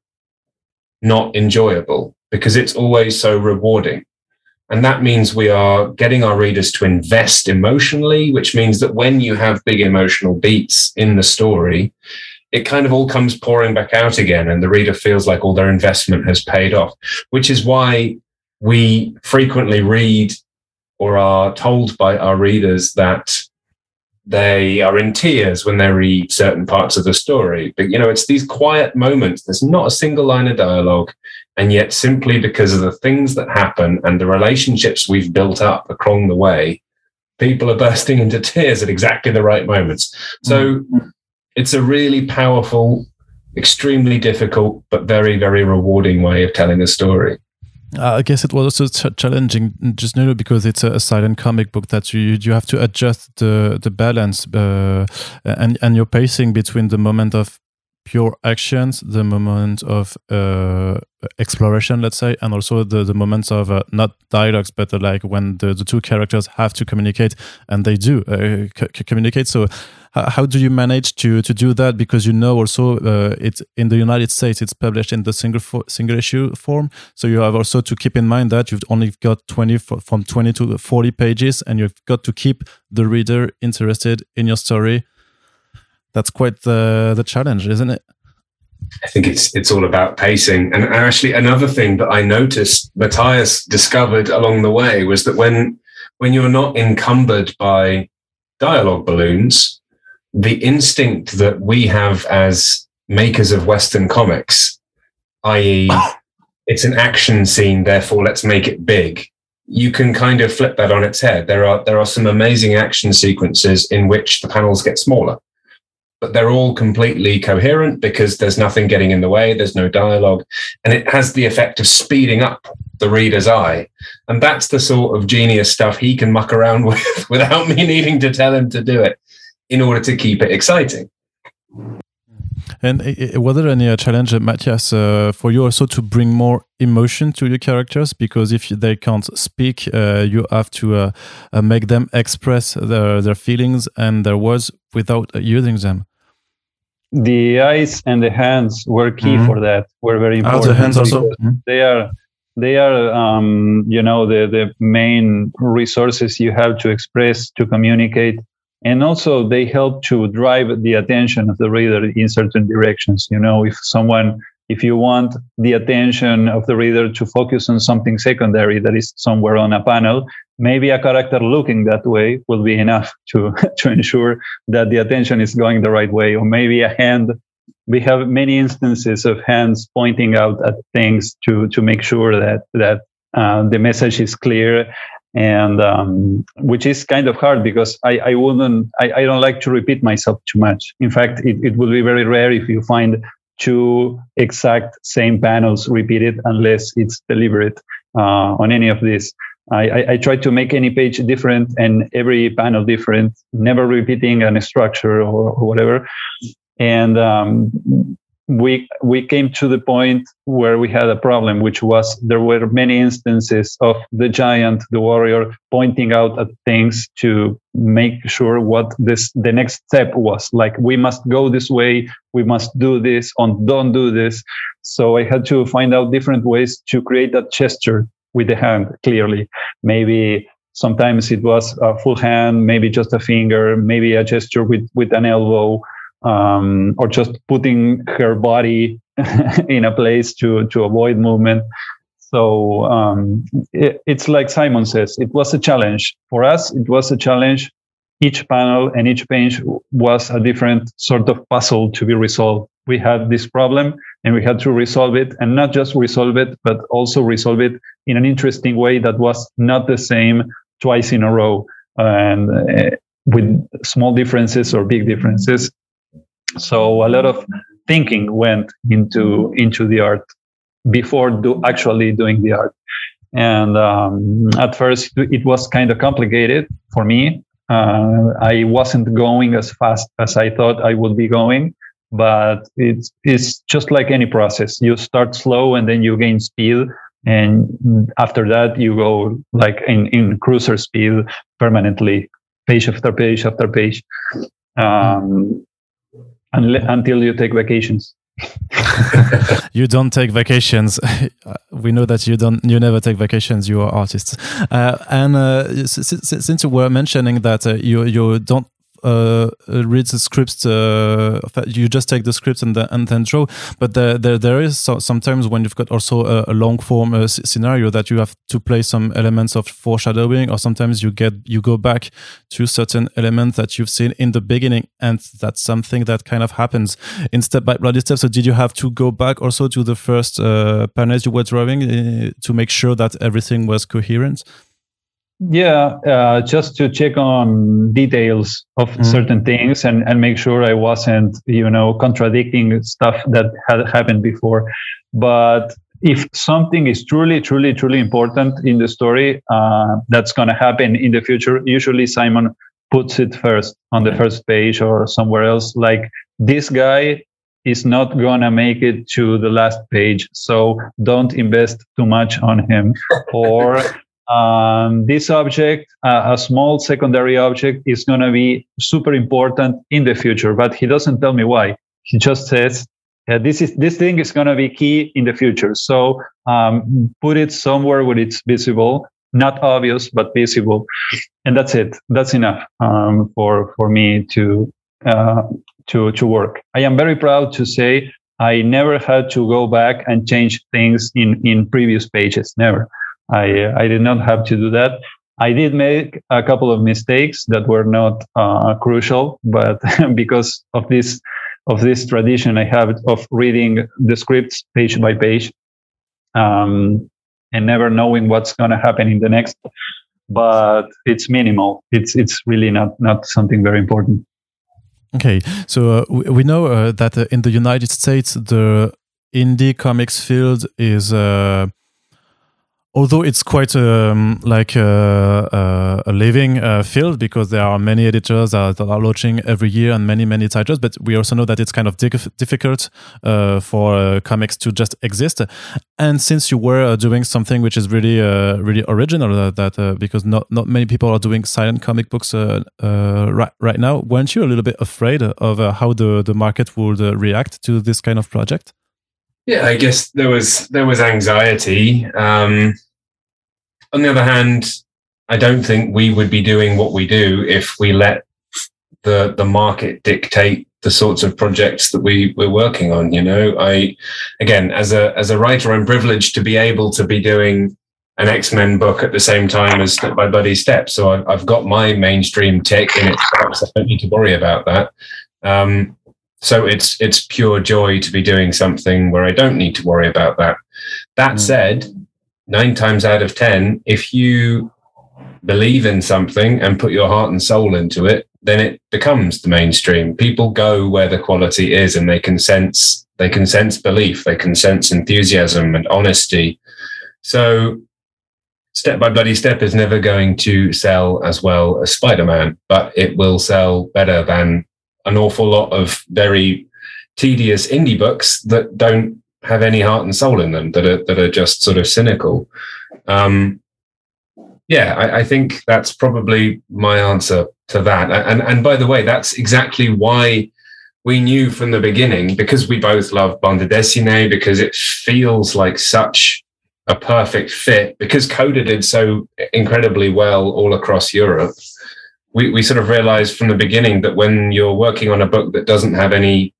Speaker 3: not enjoyable because it's always so rewarding. And that means we are getting our readers to invest emotionally, which means that when you have big emotional beats in the story, it kind of all comes pouring back out again, and the reader feels like all their investment has paid off, which is why we frequently read or are told by our readers that they are in tears when they read certain parts of the story. But, you know, it's these quiet moments. There's not a single line of dialogue. And yet, simply because of the things that happen and the relationships we've built up along the way, people are bursting into tears at exactly the right moments. So mm-hmm. it's a really powerful, extremely difficult, but very, very rewarding way of telling a story.
Speaker 1: Uh, I guess it was also ch- challenging, just you know, because it's a, a, silent comic book that you you have to adjust the the balance uh, and and your pacing between the moment of pure actions, the moment of uh, exploration, let's say, and also the, the moments of uh, not dialogues, but uh, like when the, the two characters have to communicate, and they do uh, c- communicate. So, how do you manage to to do that? Because you know also uh, it's in the United States, it's published in the single fo- single issue form. So you have also to keep in mind that you've only got twenty from twenty to forty pages, and you've got to keep the reader interested in your story that's quite the the challenge, isn't it?
Speaker 3: I think it's it's all about pacing. And actually, another thing that I noticed Matías discovered along the way was that when when you're not encumbered by dialogue balloons, the instinct that we have as makers of Western comics, i.e., it's an action scene, therefore let's make it big. You can kind of flip that on its head. There are there are some amazing action sequences in which the panels get smaller, but they're all completely coherent because there's nothing getting in the way. There's no dialogue, and it has the effect of speeding up the reader's eye. And that's the sort of genius stuff he can muck around with without me needing to tell him to do it in order to keep it exciting.
Speaker 1: And uh, was there any uh, challenge, uh, Matías, uh, for you also to bring more emotion to your characters? Because if they can't speak, uh, you have to uh, make them express their, their feelings and their words without using them.
Speaker 2: The eyes and the hands were key mm -hmm. for that. Were very important.
Speaker 1: Oh, the hands also. Mm -hmm.
Speaker 2: They are they are um, you know the the main resources you have to express to communicate and also they help to drive the attention of the reader in certain directions. You know if someone if you want the attention of the reader to focus on something secondary that is somewhere on a panel maybe a character looking that way will be enough to to ensure that the attention is going the right way. Or maybe a hand we have many instances of hands pointing out at things to to make sure that that uh, the message is clear and um, which is kind of hard because I, I wouldn't I, I don't like to repeat myself too much. In fact, it, it will be very rare if you find two exact same panels repeated unless it's deliberate uh, on any of these. I, I, I, try to make any page different and every panel different, never repeating a structure or, or whatever and um, we we came to the point where we had a problem, which was there were many instances of the giant, the warrior, pointing out at things to make sure what this the next step was. Like we must go this way, we must do this, on don't do this. So I had to find out different ways to create that gesture with the hand. Clearly, maybe sometimes it was a full hand, maybe just a finger, maybe a gesture with with an elbow um, or just putting her body in a place to to avoid movement. So um, it, it's like Simon says, it was a challenge for us. It was a challenge. Each panel and each page was a different sort of puzzle to be resolved. We had this problem and we had to resolve it, and not just resolve it, but also resolve it in an interesting way that was not the same twice in a row and uh, with small differences or big differences so a lot of thinking went into into the art before do actually doing the art. And um, at first, it was kind of complicated for me. Uh, I wasn't going as fast as I thought I would be going, but it's it's just like any process. You start slow and then you gain speed, and after that you go like in in cruiser speed permanently, page after page after page. Um, until you take vacations.
Speaker 1: you don't take vacations. we know that you don't. You never take vacations. You are artists. Uh, and uh, since you were mentioning that uh, you you don't uh, read the scripts. Uh, you just take the scripts and, the, and then draw. But there, there, there is so, sometimes when you've got also a, a long form uh, scenario that you have to play some elements of foreshadowing, or sometimes you get you go back to certain elements that you've seen in the beginning, and that's something that kind of happens in step by bloody step. So did you have to go back also to the first uh, panels you were drawing uh, to make sure that everything was coherent?
Speaker 2: Yeah, uh, just to check on details of mm. certain things and, and make sure I wasn't, you know, contradicting stuff that had happened before. But if something is truly, truly, truly important in the story, uh, that's going to happen in the future. Usually, Simon puts it first on the first page or somewhere else. Like this guy is not going to make it to the last page. So don't invest too much on him. or um, this object, uh, a small secondary object, is going to be super important in the future. But he doesn't tell me why. He just says this is this thing is going to be key in the future. So um, put it somewhere where it's visible, not obvious but visible, and that's it. That's enough um, for for me to uh, to to work. I am very proud to say I never had to go back and change things in in previous pages. Never. I, I did not have to do that. I did make a couple of mistakes that were not uh, crucial, but because of this of this tradition I have of reading the scripts page by page, um, and never knowing what's going to happen in the next. But it's minimal. It's it's really not not something very important.
Speaker 1: Okay, so uh, we, we know uh, that uh, in the United States the indie comics field is uh, although it's quite um, like a, uh, uh, a living uh, field because there are many editors that are launching every year and many many titles but we also know that it's kind of difficult uh, for uh, comics to just exist and since you were uh, doing something which is really really original that because not not many people are doing silent comic books right, right now weren't you a little bit afraid of how the the market would react to this kind of project
Speaker 3: yeah, I guess there was there was anxiety. Um, on the other hand, I don't think we would be doing what we do if we let the the market dictate the sorts of projects that we we're working on. You know, I again as a as a writer, I'm privileged to be able to be doing an X Men book at the same time as Step by Bloody Step. So I've, I've got my mainstream tick in its box. I don't need to worry about that. Um, so it's it's pure joy to be doing something where I don't need to worry about that. That mm. said, nine times out of 10, if you believe in something and put your heart and soul into it, then it becomes the mainstream. People go where the quality is and they can sense, they can sense belief, they can sense enthusiasm and honesty. So Step by Bloody Step is never going to sell as well as Spider-Man, but it will sell better than an awful lot of very tedious indie books that don't have any heart and soul in them that are that are just sort of cynical. Um, yeah, I, I, think that's probably my answer to that. And and by the way, that's exactly why we knew from the beginning because we both love bande dessinée because it feels like such a perfect fit because Coda did so incredibly well all across Europe. We, we sort of realized from the beginning that when you're working on a book that doesn't have any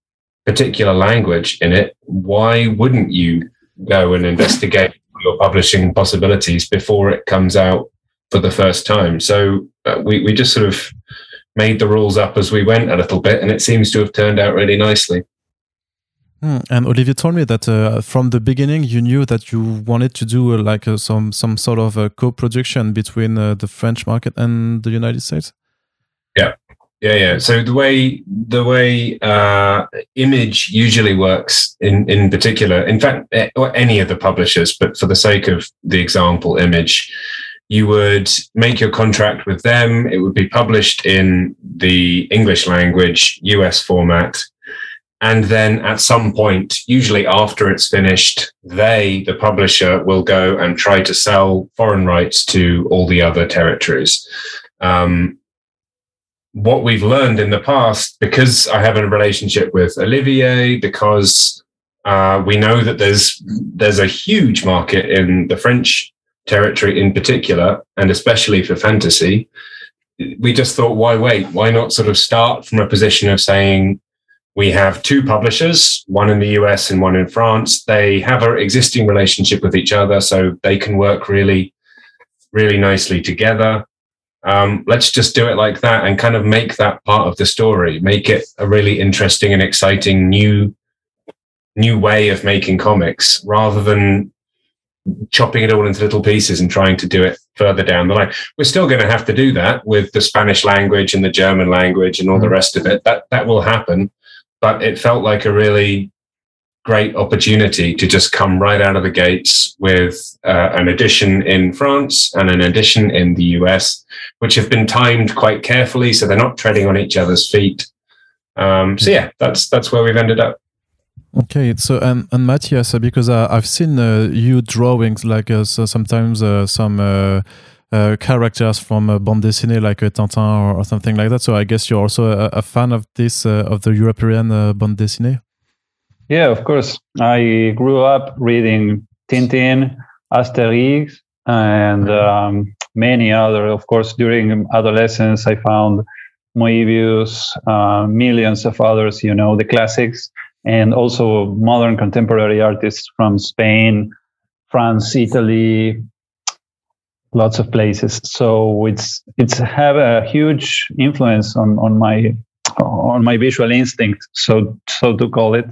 Speaker 3: particular language in it, why wouldn't you go and investigate your publishing possibilities before it comes out for the first time? So uh, we, we just sort of made the rules up as we went a little bit, and it seems to have turned out really nicely.
Speaker 1: Hmm. And Olivier told me that uh, from the beginning you knew that you wanted to do uh, like uh, some some sort of a co-production between uh, the French market and the United States.
Speaker 3: Yeah, yeah, yeah. So the way the way uh, Image usually works, in in particular, in fact, eh, or any of the publishers, but for the sake of the example, Image, you would make your contract with them. It would be published in the English language US format, and then at some point, usually after it's finished, they, the publisher, will go and try to sell foreign rights to all the other territories. Um, what we've learned in the past, because I have a relationship with Olivier, because uh, we know that there's there's a huge market in the French territory in particular, and especially for fantasy. We just thought, why wait? Why not sort of start from a position of saying we have two publishers, one in the US and one in France. They have an existing relationship with each other, so they can work really, really nicely together um, let's just do it like that and kind of make that part of the story. Make it a really interesting and exciting new new way of making comics rather than chopping it all into little pieces and trying to do it further down the line. We're still going to have to do that with the spanish language and the german language and all the mm-hmm. rest of it. That that will happen. But it felt like a really great opportunity to just come right out of the gates with uh, an edition in France and an edition in the US, which have been timed quite carefully, so they're not treading on each other's feet. Um, so yeah, that's that's where we've ended up.
Speaker 1: Okay, so and and Matías, uh, because uh, I've seen uh, you drawings like uh, so sometimes uh, some characters from uh, bande dessinée like Tintin or, or, something like that. So I guess you're also a, a fan of this of the European bande dessinée.
Speaker 2: Yeah, of course. I grew up reading Tintin, Asterix, and um, many other. Of course, during adolescence, I found Moebius, uh, millions of others. You know, the classics, and also modern contemporary artists from Spain, France, Italy, lots of places. So it's it's have a huge influence on on my on my visual instinct, so so to call it.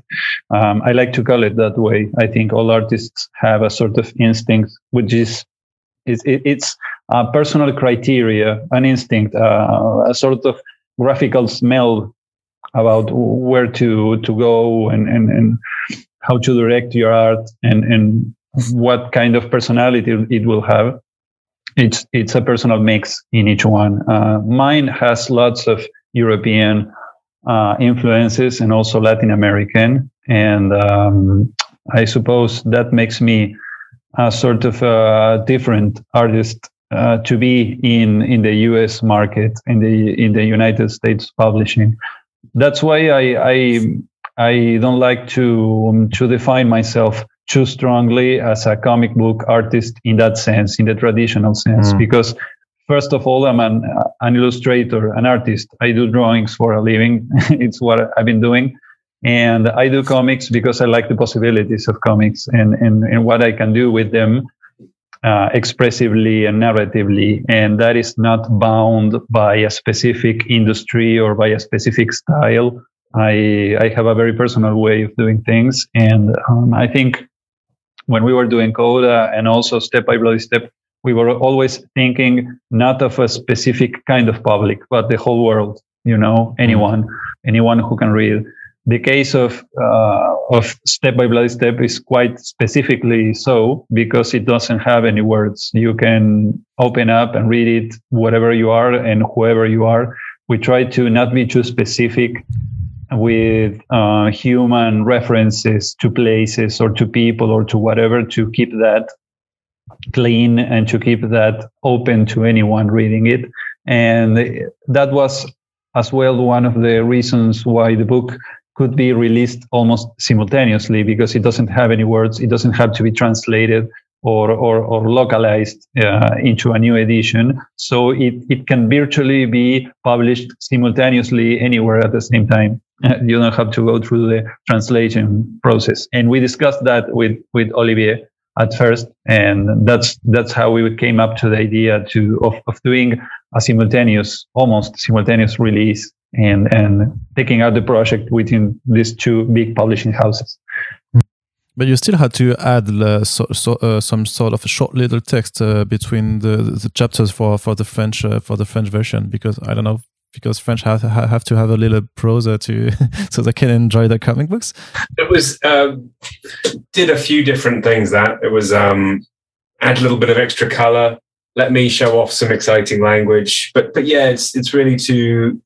Speaker 2: Um, I like to call it that way. I think all artists have a sort of instinct, which is it's, it's a personal criteria, an instinct, uh, a sort of graphical smell about where to to go and and, and how to direct your art and and what kind of personality it will have it's it's a personal mix in each one. Uh, mine has lots of European uh, influences and also Latin American, and um, I suppose that makes me a sort of a different artist uh, to be in in the U.S. market in the in the United States publishing. That's why I I, I don't like to um, to define myself too strongly as a comic book artist in that sense, in the traditional sense, mm. because first of all, I'm an, an illustrator, an artist. I do drawings for a living. it's what I've been doing. And I do comics because I like the possibilities of comics and, and, and what I can do with them uh, expressively and narratively. And that is not bound by a specific industry or by a specific style. I, I have a very personal way of doing things. And um, I think when we were doing Coda and also Step by Bloody Step, we were always thinking not of a specific kind of public, but the whole world, you know, anyone, anyone who can read. The case of uh, of Step by Bloody Step is quite specifically so because it doesn't have any words. You can open up and read it, whatever you are and whoever you are. We try to not be too specific with uh, human references to places or to people or to whatever to keep that clean and to keep that open to anyone reading it. And that was as well one of the reasons why the book could be released almost simultaneously because it doesn't have any words. It doesn't have to be translated or, or, or localized uh, into a new edition. So it, it can virtually be published simultaneously anywhere at the same time. you don't have to go through the translation process. And we discussed that with, with Olivier at first. And that's, that's how we came up to the idea to, of, of doing a simultaneous, almost simultaneous release and, and taking out the project within these two big publishing houses.
Speaker 1: But you still had to add uh, so, so, uh, some sort of a short little text uh, between the, the chapters for, for the French uh, for the French version because I don't know because French have have to have a little prosa to so they can enjoy their comic books.
Speaker 3: It was um, did a few different things. That it was um, add a little bit of extra color. Let me show off some exciting language, but but yeah, it's it's really to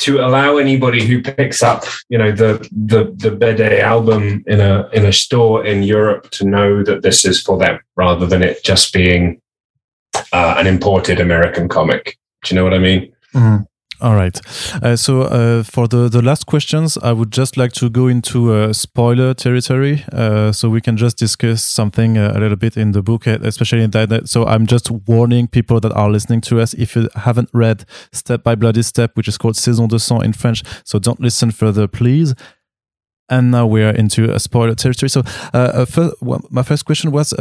Speaker 3: to allow anybody who picks up, you know, the the the BD album in a in a store in Europe to know that this is for them, rather than it just being uh, an imported American comic. Do you know what I mean?
Speaker 1: Mm. All right. Uh, so uh, for the, the last questions, I would just like to go into uh, spoiler territory. Uh, so we can just discuss something uh, a little bit in the book, uh, especially in that. So I'm just warning people that are listening to us if you haven't read Step by Bloody Step, which is called Saison de Sang in French. So don't listen further, please. And now we are into a spoiler territory. So first, well, my first question was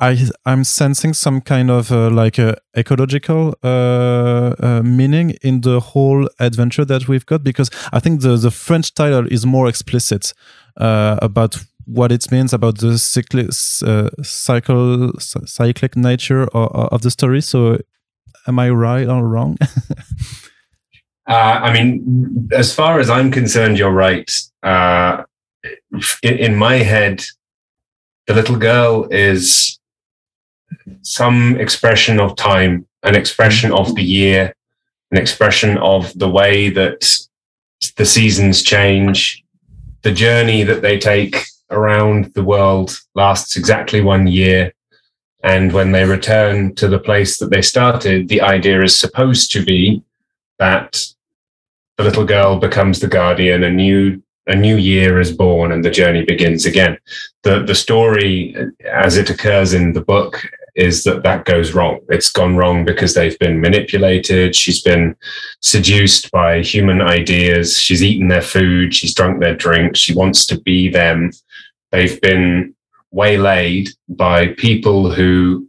Speaker 1: I I'm sensing some kind of uh, like a ecological uh, uh, meaning in the whole adventure that we've got because I think the the French title is more explicit uh, about what it means about the cyclic uh, cycle cyclic nature of, of, the story. So, am I right or wrong?
Speaker 3: Uh, I mean, as far as I'm concerned, you're right. in, in my head, the little girl is some expression of time, an expression of the year, an expression of the way that the seasons change. The journey that they take around the world lasts exactly one year. And when they return to the place that they started, the idea is supposed to be that the little girl becomes the guardian, a new a new year is born and the journey begins again. The the story as it occurs in the book is that that goes wrong. It's gone wrong because they've been manipulated. She's been seduced by human ideas. She's eaten their food. She's drunk their drink. She wants to be them. They've been waylaid by people who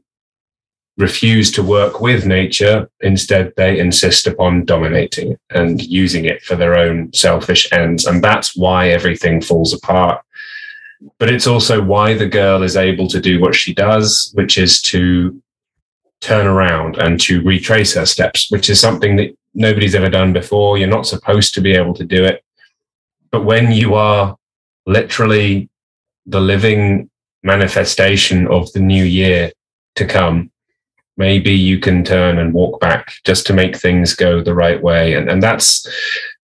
Speaker 3: refuse to work with nature. Instead, they insist upon dominating and using it for their own selfish ends. And that's why everything falls apart. But it's also why the girl is able to do what she does, which is to turn around and to retrace her steps, which is something that nobody's ever done before. You're not supposed to be able to do it. But when you are literally the living manifestation of the new year to come, maybe you can turn and walk back just to make things go the right way. And, and that's,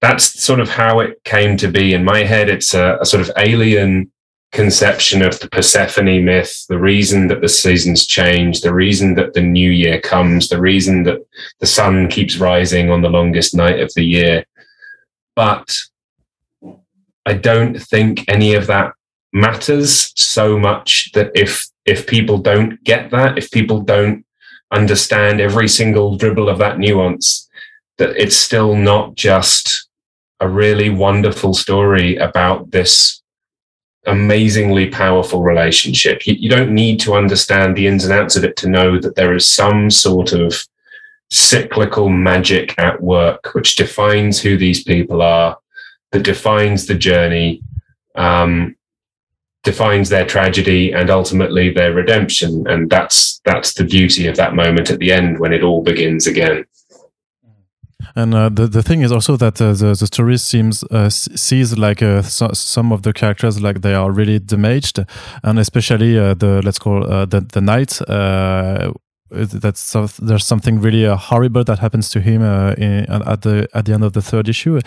Speaker 3: that's sort of how it came to be in my head. It's a, a sort of alien conception of the Persephone myth, the reason that the seasons change, the reason that the new year comes, the reason that the sun keeps rising on the longest night of the year. But I don't think any of that matters so much that if if people don't get that, if people don't understand every single dribble of that nuance, that it's still not just a really wonderful story about this amazingly powerful relationship. You, you, don't need to understand the ins and outs of it to know that there is some sort of cyclical magic at work which defines who these people are, that defines the journey, um, defines their tragedy, and ultimately their redemption. And that's that's the beauty of that moment at the end when it all begins again.
Speaker 1: And uh, the the thing is also that uh, the the story seems uh, sees like uh, so, some of the characters like they are really damaged, and especially uh, the let's call uh, the the knight. that's there's something really horrible that happens to him in, at the at the end of the third issue.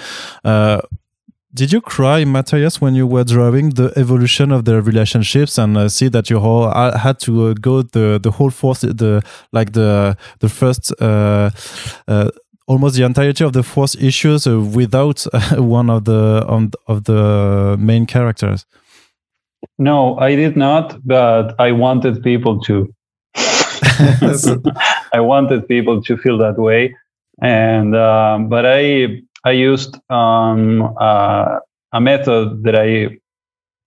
Speaker 1: Did you cry, Matías, when you were drawing the evolution of their relationships and see that you all had to go the the whole force, the like the the first almost the entirety of the fourth issues uh, without uh, one of the um, of the main characters.
Speaker 2: No, I did not, but I wanted people to. I wanted people to feel that way, and um, but I I used um, uh, a method that I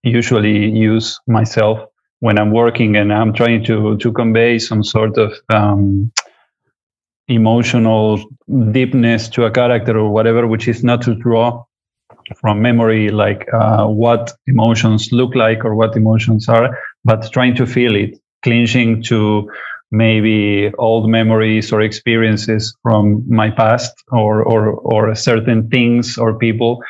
Speaker 2: usually use myself when I'm working and I'm trying to to convey some sort of um, emotional deepness to a character or whatever, which is not to draw from memory like uh, what emotions look like or what emotions are, but trying to feel it, clinching to maybe old memories or experiences from my past or or or certain things or people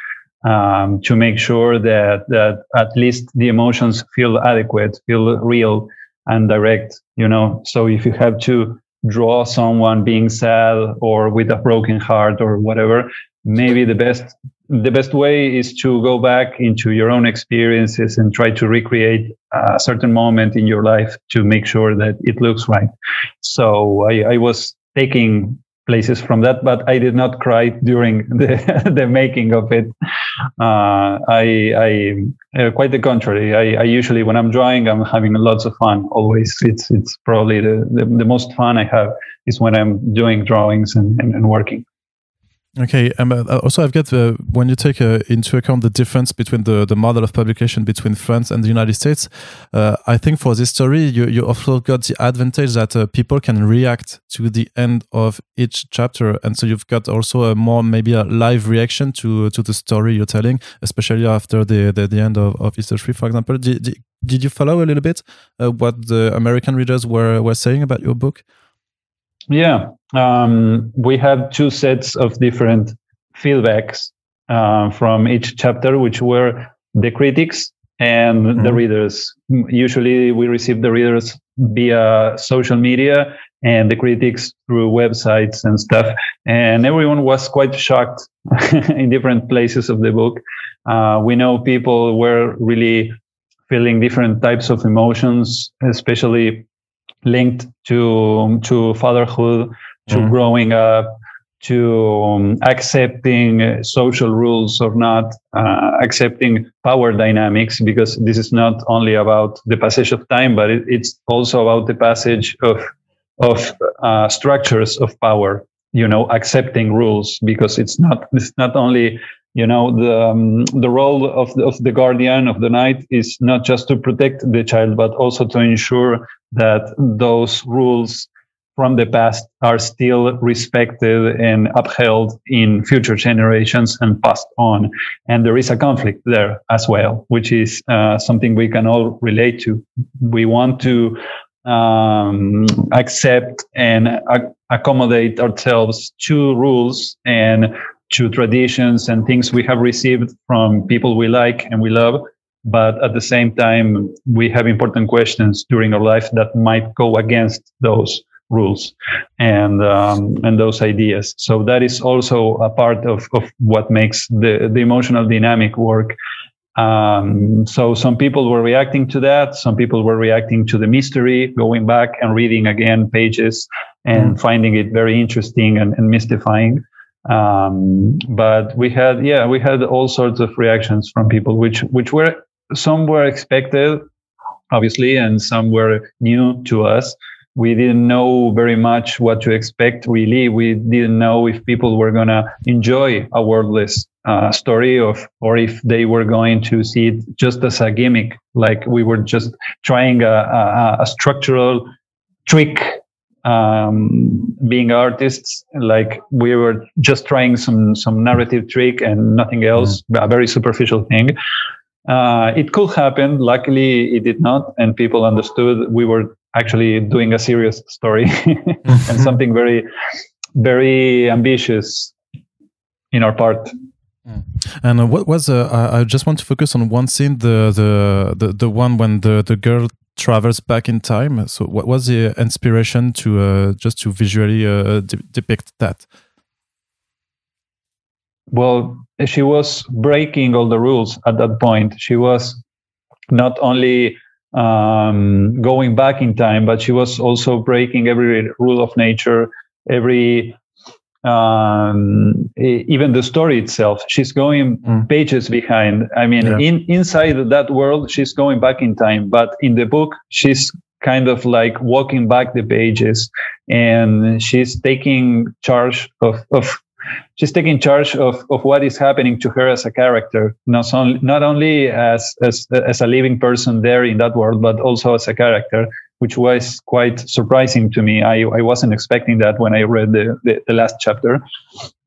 Speaker 2: um, to make sure that that at least the emotions feel adequate, feel real and direct. You know, so if you have to draw someone being sad or with a broken heart or whatever maybe the best the best way is to go back into your own experiences and try to recreate a certain moment in your life to make sure that it looks right. So i, I was taking places from that, but I did not cry during the, the making of it. Uh, I, I uh, quite the contrary. I, I, usually, when I'm drawing, I'm having lots of fun. Always, it's it's probably the, the, the most fun I have is when I'm doing drawings and, and, and working.
Speaker 1: Okay. Um, uh, also, I've got uh, when you take uh, into account the difference between the, the model of publication between France and the United States, uh, I think for this story, you, you also got the advantage that uh, people can react to the end of each chapter. And so you've got also a more, maybe a live reaction to to the story you're telling, especially after the, the, the end of, of Easter 3, for example. Did, did, did you follow a little bit uh, what the American readers were, were saying about your book?
Speaker 2: Yeah, um, we have two sets of different feedbacks uh, from each chapter, which were the critics and mm-hmm. the readers. Usually, we receive the readers via social media and the critics through websites and stuff. And everyone was quite shocked in different places of the book. Uh, we know people were really feeling different types of emotions, especially linked to to fatherhood, to mm. growing up, to um, accepting social rules or not, uh, accepting power dynamics, because this is not only about the passage of time, but it, it's also about the passage of of uh, structures of power. You know, accepting rules because it's not it's not only you know the um, the role of the, of the guardian of the night is not just to protect the child but also to ensure that those rules from the past are still respected and upheld in future generations and passed on. And there is a conflict there as well, which is uh, something we can all relate to. We want to um, accept and ac- accommodate ourselves to rules and to traditions and things we have received from people we like and we love. But at the same time, we have important questions during our life that might go against those rules and um, and those ideas. So that is also a part of, of what makes the, the emotional dynamic work. Um, so some people were reacting to that. Some people were reacting to the mystery, going back and reading again pages and mm. finding it very interesting and, and mystifying. Um, but we had, yeah, we had all sorts of reactions from people, which which were some were expected, obviously, and some were new to us. We didn't know very much what to expect really. We didn't know if people were to enjoy a wordless uh, story of or if they were going to see it just as a gimmick like we were just trying a, a, a structural trick um, being artists like we were just trying some some narrative trick and nothing else mm. a very superficial thing uh, it could happen luckily it did not and people understood we were actually doing a serious story and something very, very ambitious in our part.
Speaker 1: Hmm. And uh, what was uh, I, I just want to focus on one scene, the the the, the one when the, the girl travels back in time. So, what was the inspiration to uh, just to visually uh, de depict that?
Speaker 2: Well, she was breaking all the rules at that point. She was not only um, going back in time, but she was also breaking every rule of nature, every um, even the story itself. She's going mm. pages behind. I mean, yeah. in inside that world, she's going back in time, but in the book, she's kind of like walking back the pages and she's taking charge of, of she's taking charge of, of what is happening to her as a character, not only not only as, as as a living person there in that world, but also as a character, which was quite surprising to me. I, I wasn't expecting that when I read the, the, the last chapter.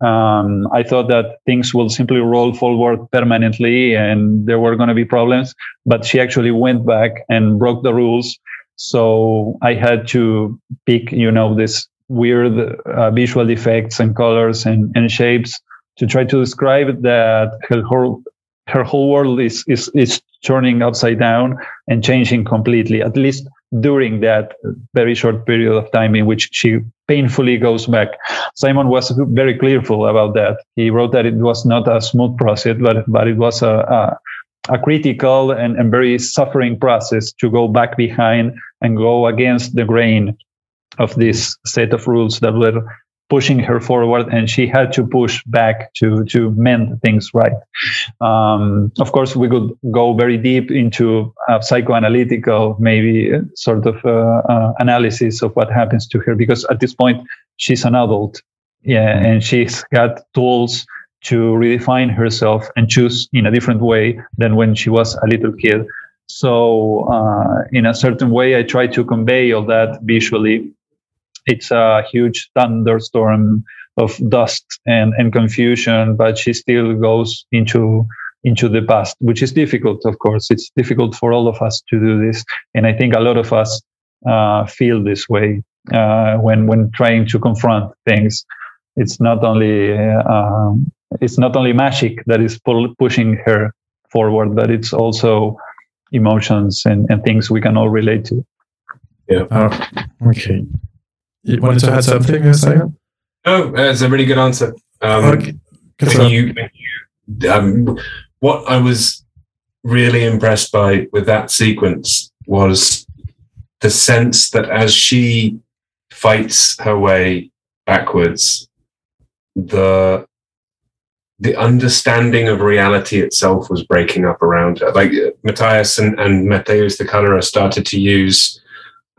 Speaker 2: Um, I thought that things will simply roll forward permanently and there were going to be problems, but she actually went back and broke the rules. So I had to pick, you know, this weird uh, visual effects and colors and, and shapes to try to describe that her whole her whole world is, is is turning upside down and changing completely at least during that very short period of time in which she painfully goes back. Simon was very clearful about that. He wrote that it was not a smooth process but but it was a, a a critical and, and very suffering process to go back behind and go against the grain of this set of rules that were pushing her forward and she had to push back to to mend things right. Um, of course we could go very deep into a psychoanalytical maybe sort of uh, uh, analysis of what happens to her because at this point she's an adult. Yeah and she's got tools to redefine herself and choose in a different way than when she was a little kid. So uh, in a certain way i try to convey all that visually it's a huge thunderstorm of dust and, and confusion, but she still goes into into the past, which is difficult, of course. It's difficult for all of us to do this, and I think a lot of us uh, feel this way uh, when when trying to confront things. It's not only uh, it's not only magic that is pull, pushing her forward, but it's also emotions and, and things we can all relate to.
Speaker 3: Yeah.
Speaker 1: Uh, okay. You wanted to add something, Simon?
Speaker 3: No, it's a really good answer. Um, okay. When you, when you, um, what I was really impressed by with that sequence was the sense that as she fights her way backwards, the the understanding of reality itself was breaking up around her. Like Matías and, and Matheus the colorer started to use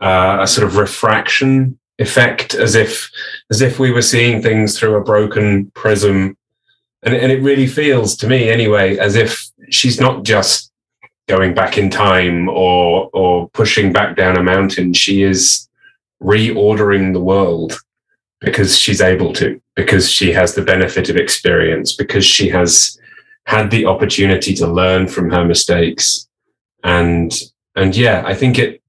Speaker 3: uh, a sort of refraction effect as if as if we were seeing things through a broken prism and, and it really feels to me anyway as if she's not just going back in time or or pushing back down a mountain she is reordering the world because she's able to, because she has the benefit of experience, because she has had the opportunity to learn from her mistakes. And and yeah, I think it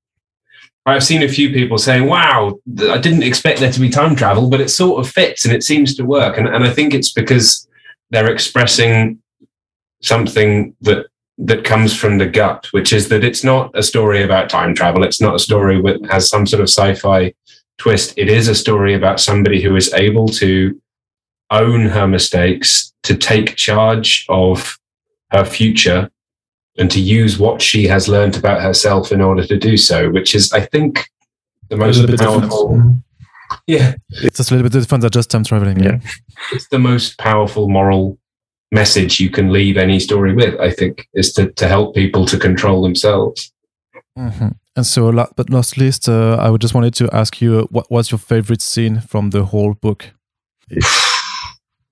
Speaker 3: I've seen a few people saying, wow, I didn't expect there to be time travel, but it sort of fits and it seems to work. And, and I think it's because they're expressing something that that comes from the gut, which is that it's not a story about time travel. It's not a story that has some sort of sci-fi twist. It is a story about somebody who is able to own her mistakes, to take charge of her future, and to use what she has learned about herself in order to do so, which is, I think, the most powerful. Yeah,
Speaker 1: it's a little bit different than just time traveling. Yeah,
Speaker 3: it's the most powerful moral message you can leave any story with. I think is to to help people to control themselves.
Speaker 1: Mm-hmm. And so, but not least, uh, I would just wanted to ask you, what was your favorite scene from the whole book?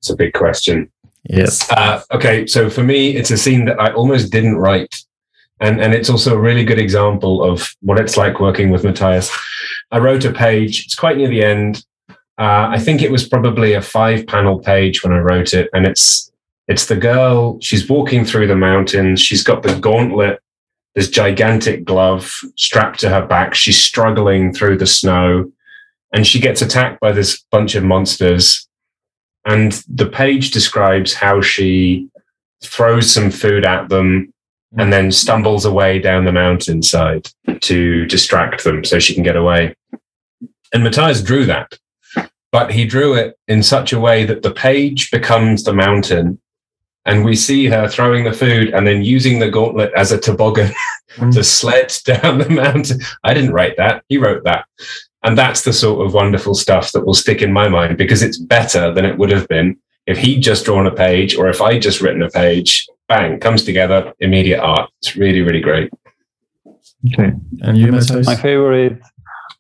Speaker 3: It's a big question.
Speaker 1: Yes.
Speaker 3: Uh, okay, so for me, it's a scene that I almost didn't write, and and it's also a really good example of what it's like working with Matías. I wrote a page. It's quite near the end. Uh, I think it was probably a five-panel page when I wrote it, and it's it's the girl. She's walking through the mountains. She's got the gauntlet, this gigantic glove strapped to her back. She's struggling through the snow, and she gets attacked by this bunch of monsters and the page describes how she throws some food at them and then stumbles away down the mountainside to distract them so she can get away. And Matías drew that, but he drew it in such a way that the page becomes the mountain. And we see her throwing the food and then using the gauntlet as a toboggan mm. to sled down the mountain. I didn't write that. He wrote that. And that's the sort of wonderful stuff that will stick in my mind because it's better than it would have been if he'd just drawn a page or if I'd just written a page. Bang, comes together, immediate art. It's really, really great.
Speaker 1: Okay. And you,
Speaker 2: My favorite,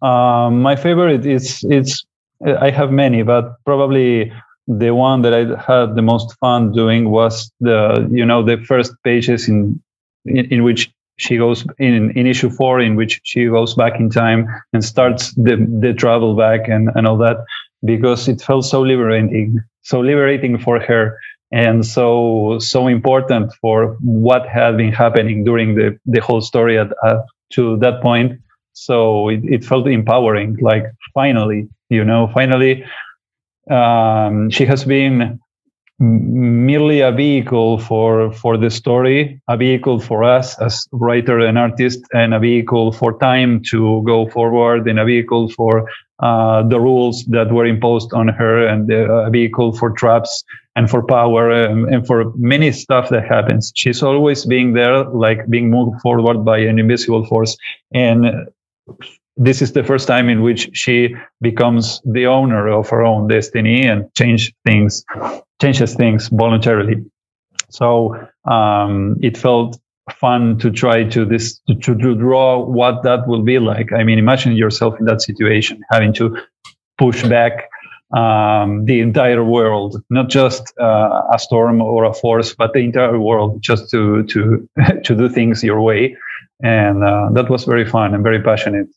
Speaker 2: um, my favorite is it's. I have many, but probably the one that I had the most fun doing was the you know the first pages in in, in which she goes in, in issue four in which she goes back in time and starts the, the travel back and, and all that because it felt so liberating so liberating for her and so so important for what had been happening during the, the whole story at, uh, to that point. So it, it felt empowering like finally you know finally um, she has been merely a vehicle for for the story a vehicle for us as writer and artist and a vehicle for time to go forward and a vehicle for uh, the rules that were imposed on her and a vehicle for traps and for power and, and for many stuff that happens. She's always being there like being moved forward by an invisible force and this is the first time in which she becomes the owner of her own destiny and change things changes things voluntarily. So um, it felt fun to try to this to, to draw what that will be like. I mean imagine yourself in that situation having to push back um, the entire world, not just uh, a storm or a force, but the entire world, just to to to do things your way, and uh, that was very fun and very passionate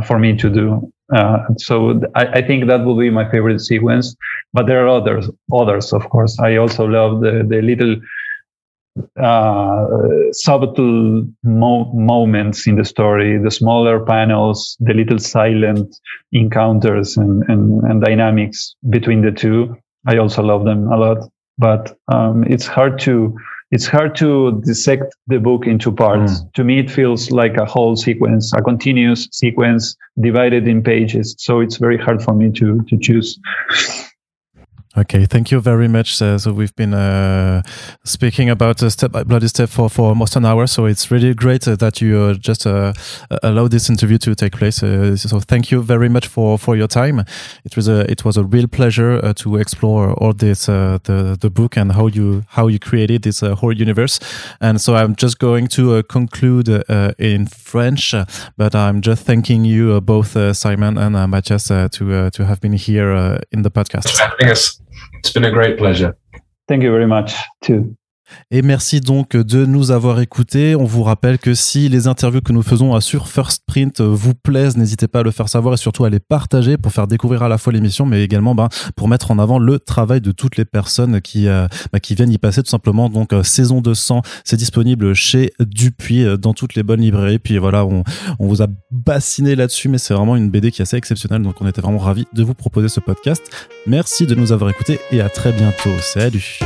Speaker 2: for me to do. Uh, so I, I, think that will be my favorite sequence. But there are others, others of course. I also love the the little uh, subtle mo- moments in the story, the smaller panels, the little silent encounters and, and, and dynamics between the two. I also love them a lot. But um, it's hard to it's hard to dissect the book into parts. Mm. To me, it feels like a whole sequence, a continuous sequence divided in pages. So it's very hard for me to to choose.
Speaker 1: Okay, thank you very much. Uh, so we've been uh, speaking about uh, Step by Bloody Step for, for almost an hour. So it's really great uh, that you uh, just uh, allowed this interview to take place. so thank you very much for, for your time. It was a it was a real pleasure to explore all this the the book and how you how you created this whole universe. And so I'm just going to conclude in French, but I'm just thanking you both Simon and Matías to to have been here in the podcast.
Speaker 3: It's been a great pleasure.
Speaker 2: Thank you very much, too.
Speaker 1: Et merci donc de nous avoir écoutés. On vous rappelle que si les interviews que nous faisons sur First Print vous plaisent, n'hésitez pas à le faire savoir et surtout à les partager pour faire découvrir à la fois l'émission, mais également ben, pour mettre en avant le travail de toutes les personnes qui, euh, ben, viennent y passer tout simplement. Donc euh, saison 200, c'est disponible chez Dupuis euh, dans toutes les bonnes librairies. Puis voilà, on, on vous a bassiné là-dessus, mais c'est vraiment une BD qui est assez exceptionnelle. Donc on était vraiment ravis de vous proposer ce podcast. Merci de nous avoir écoutés et à très bientôt. Salut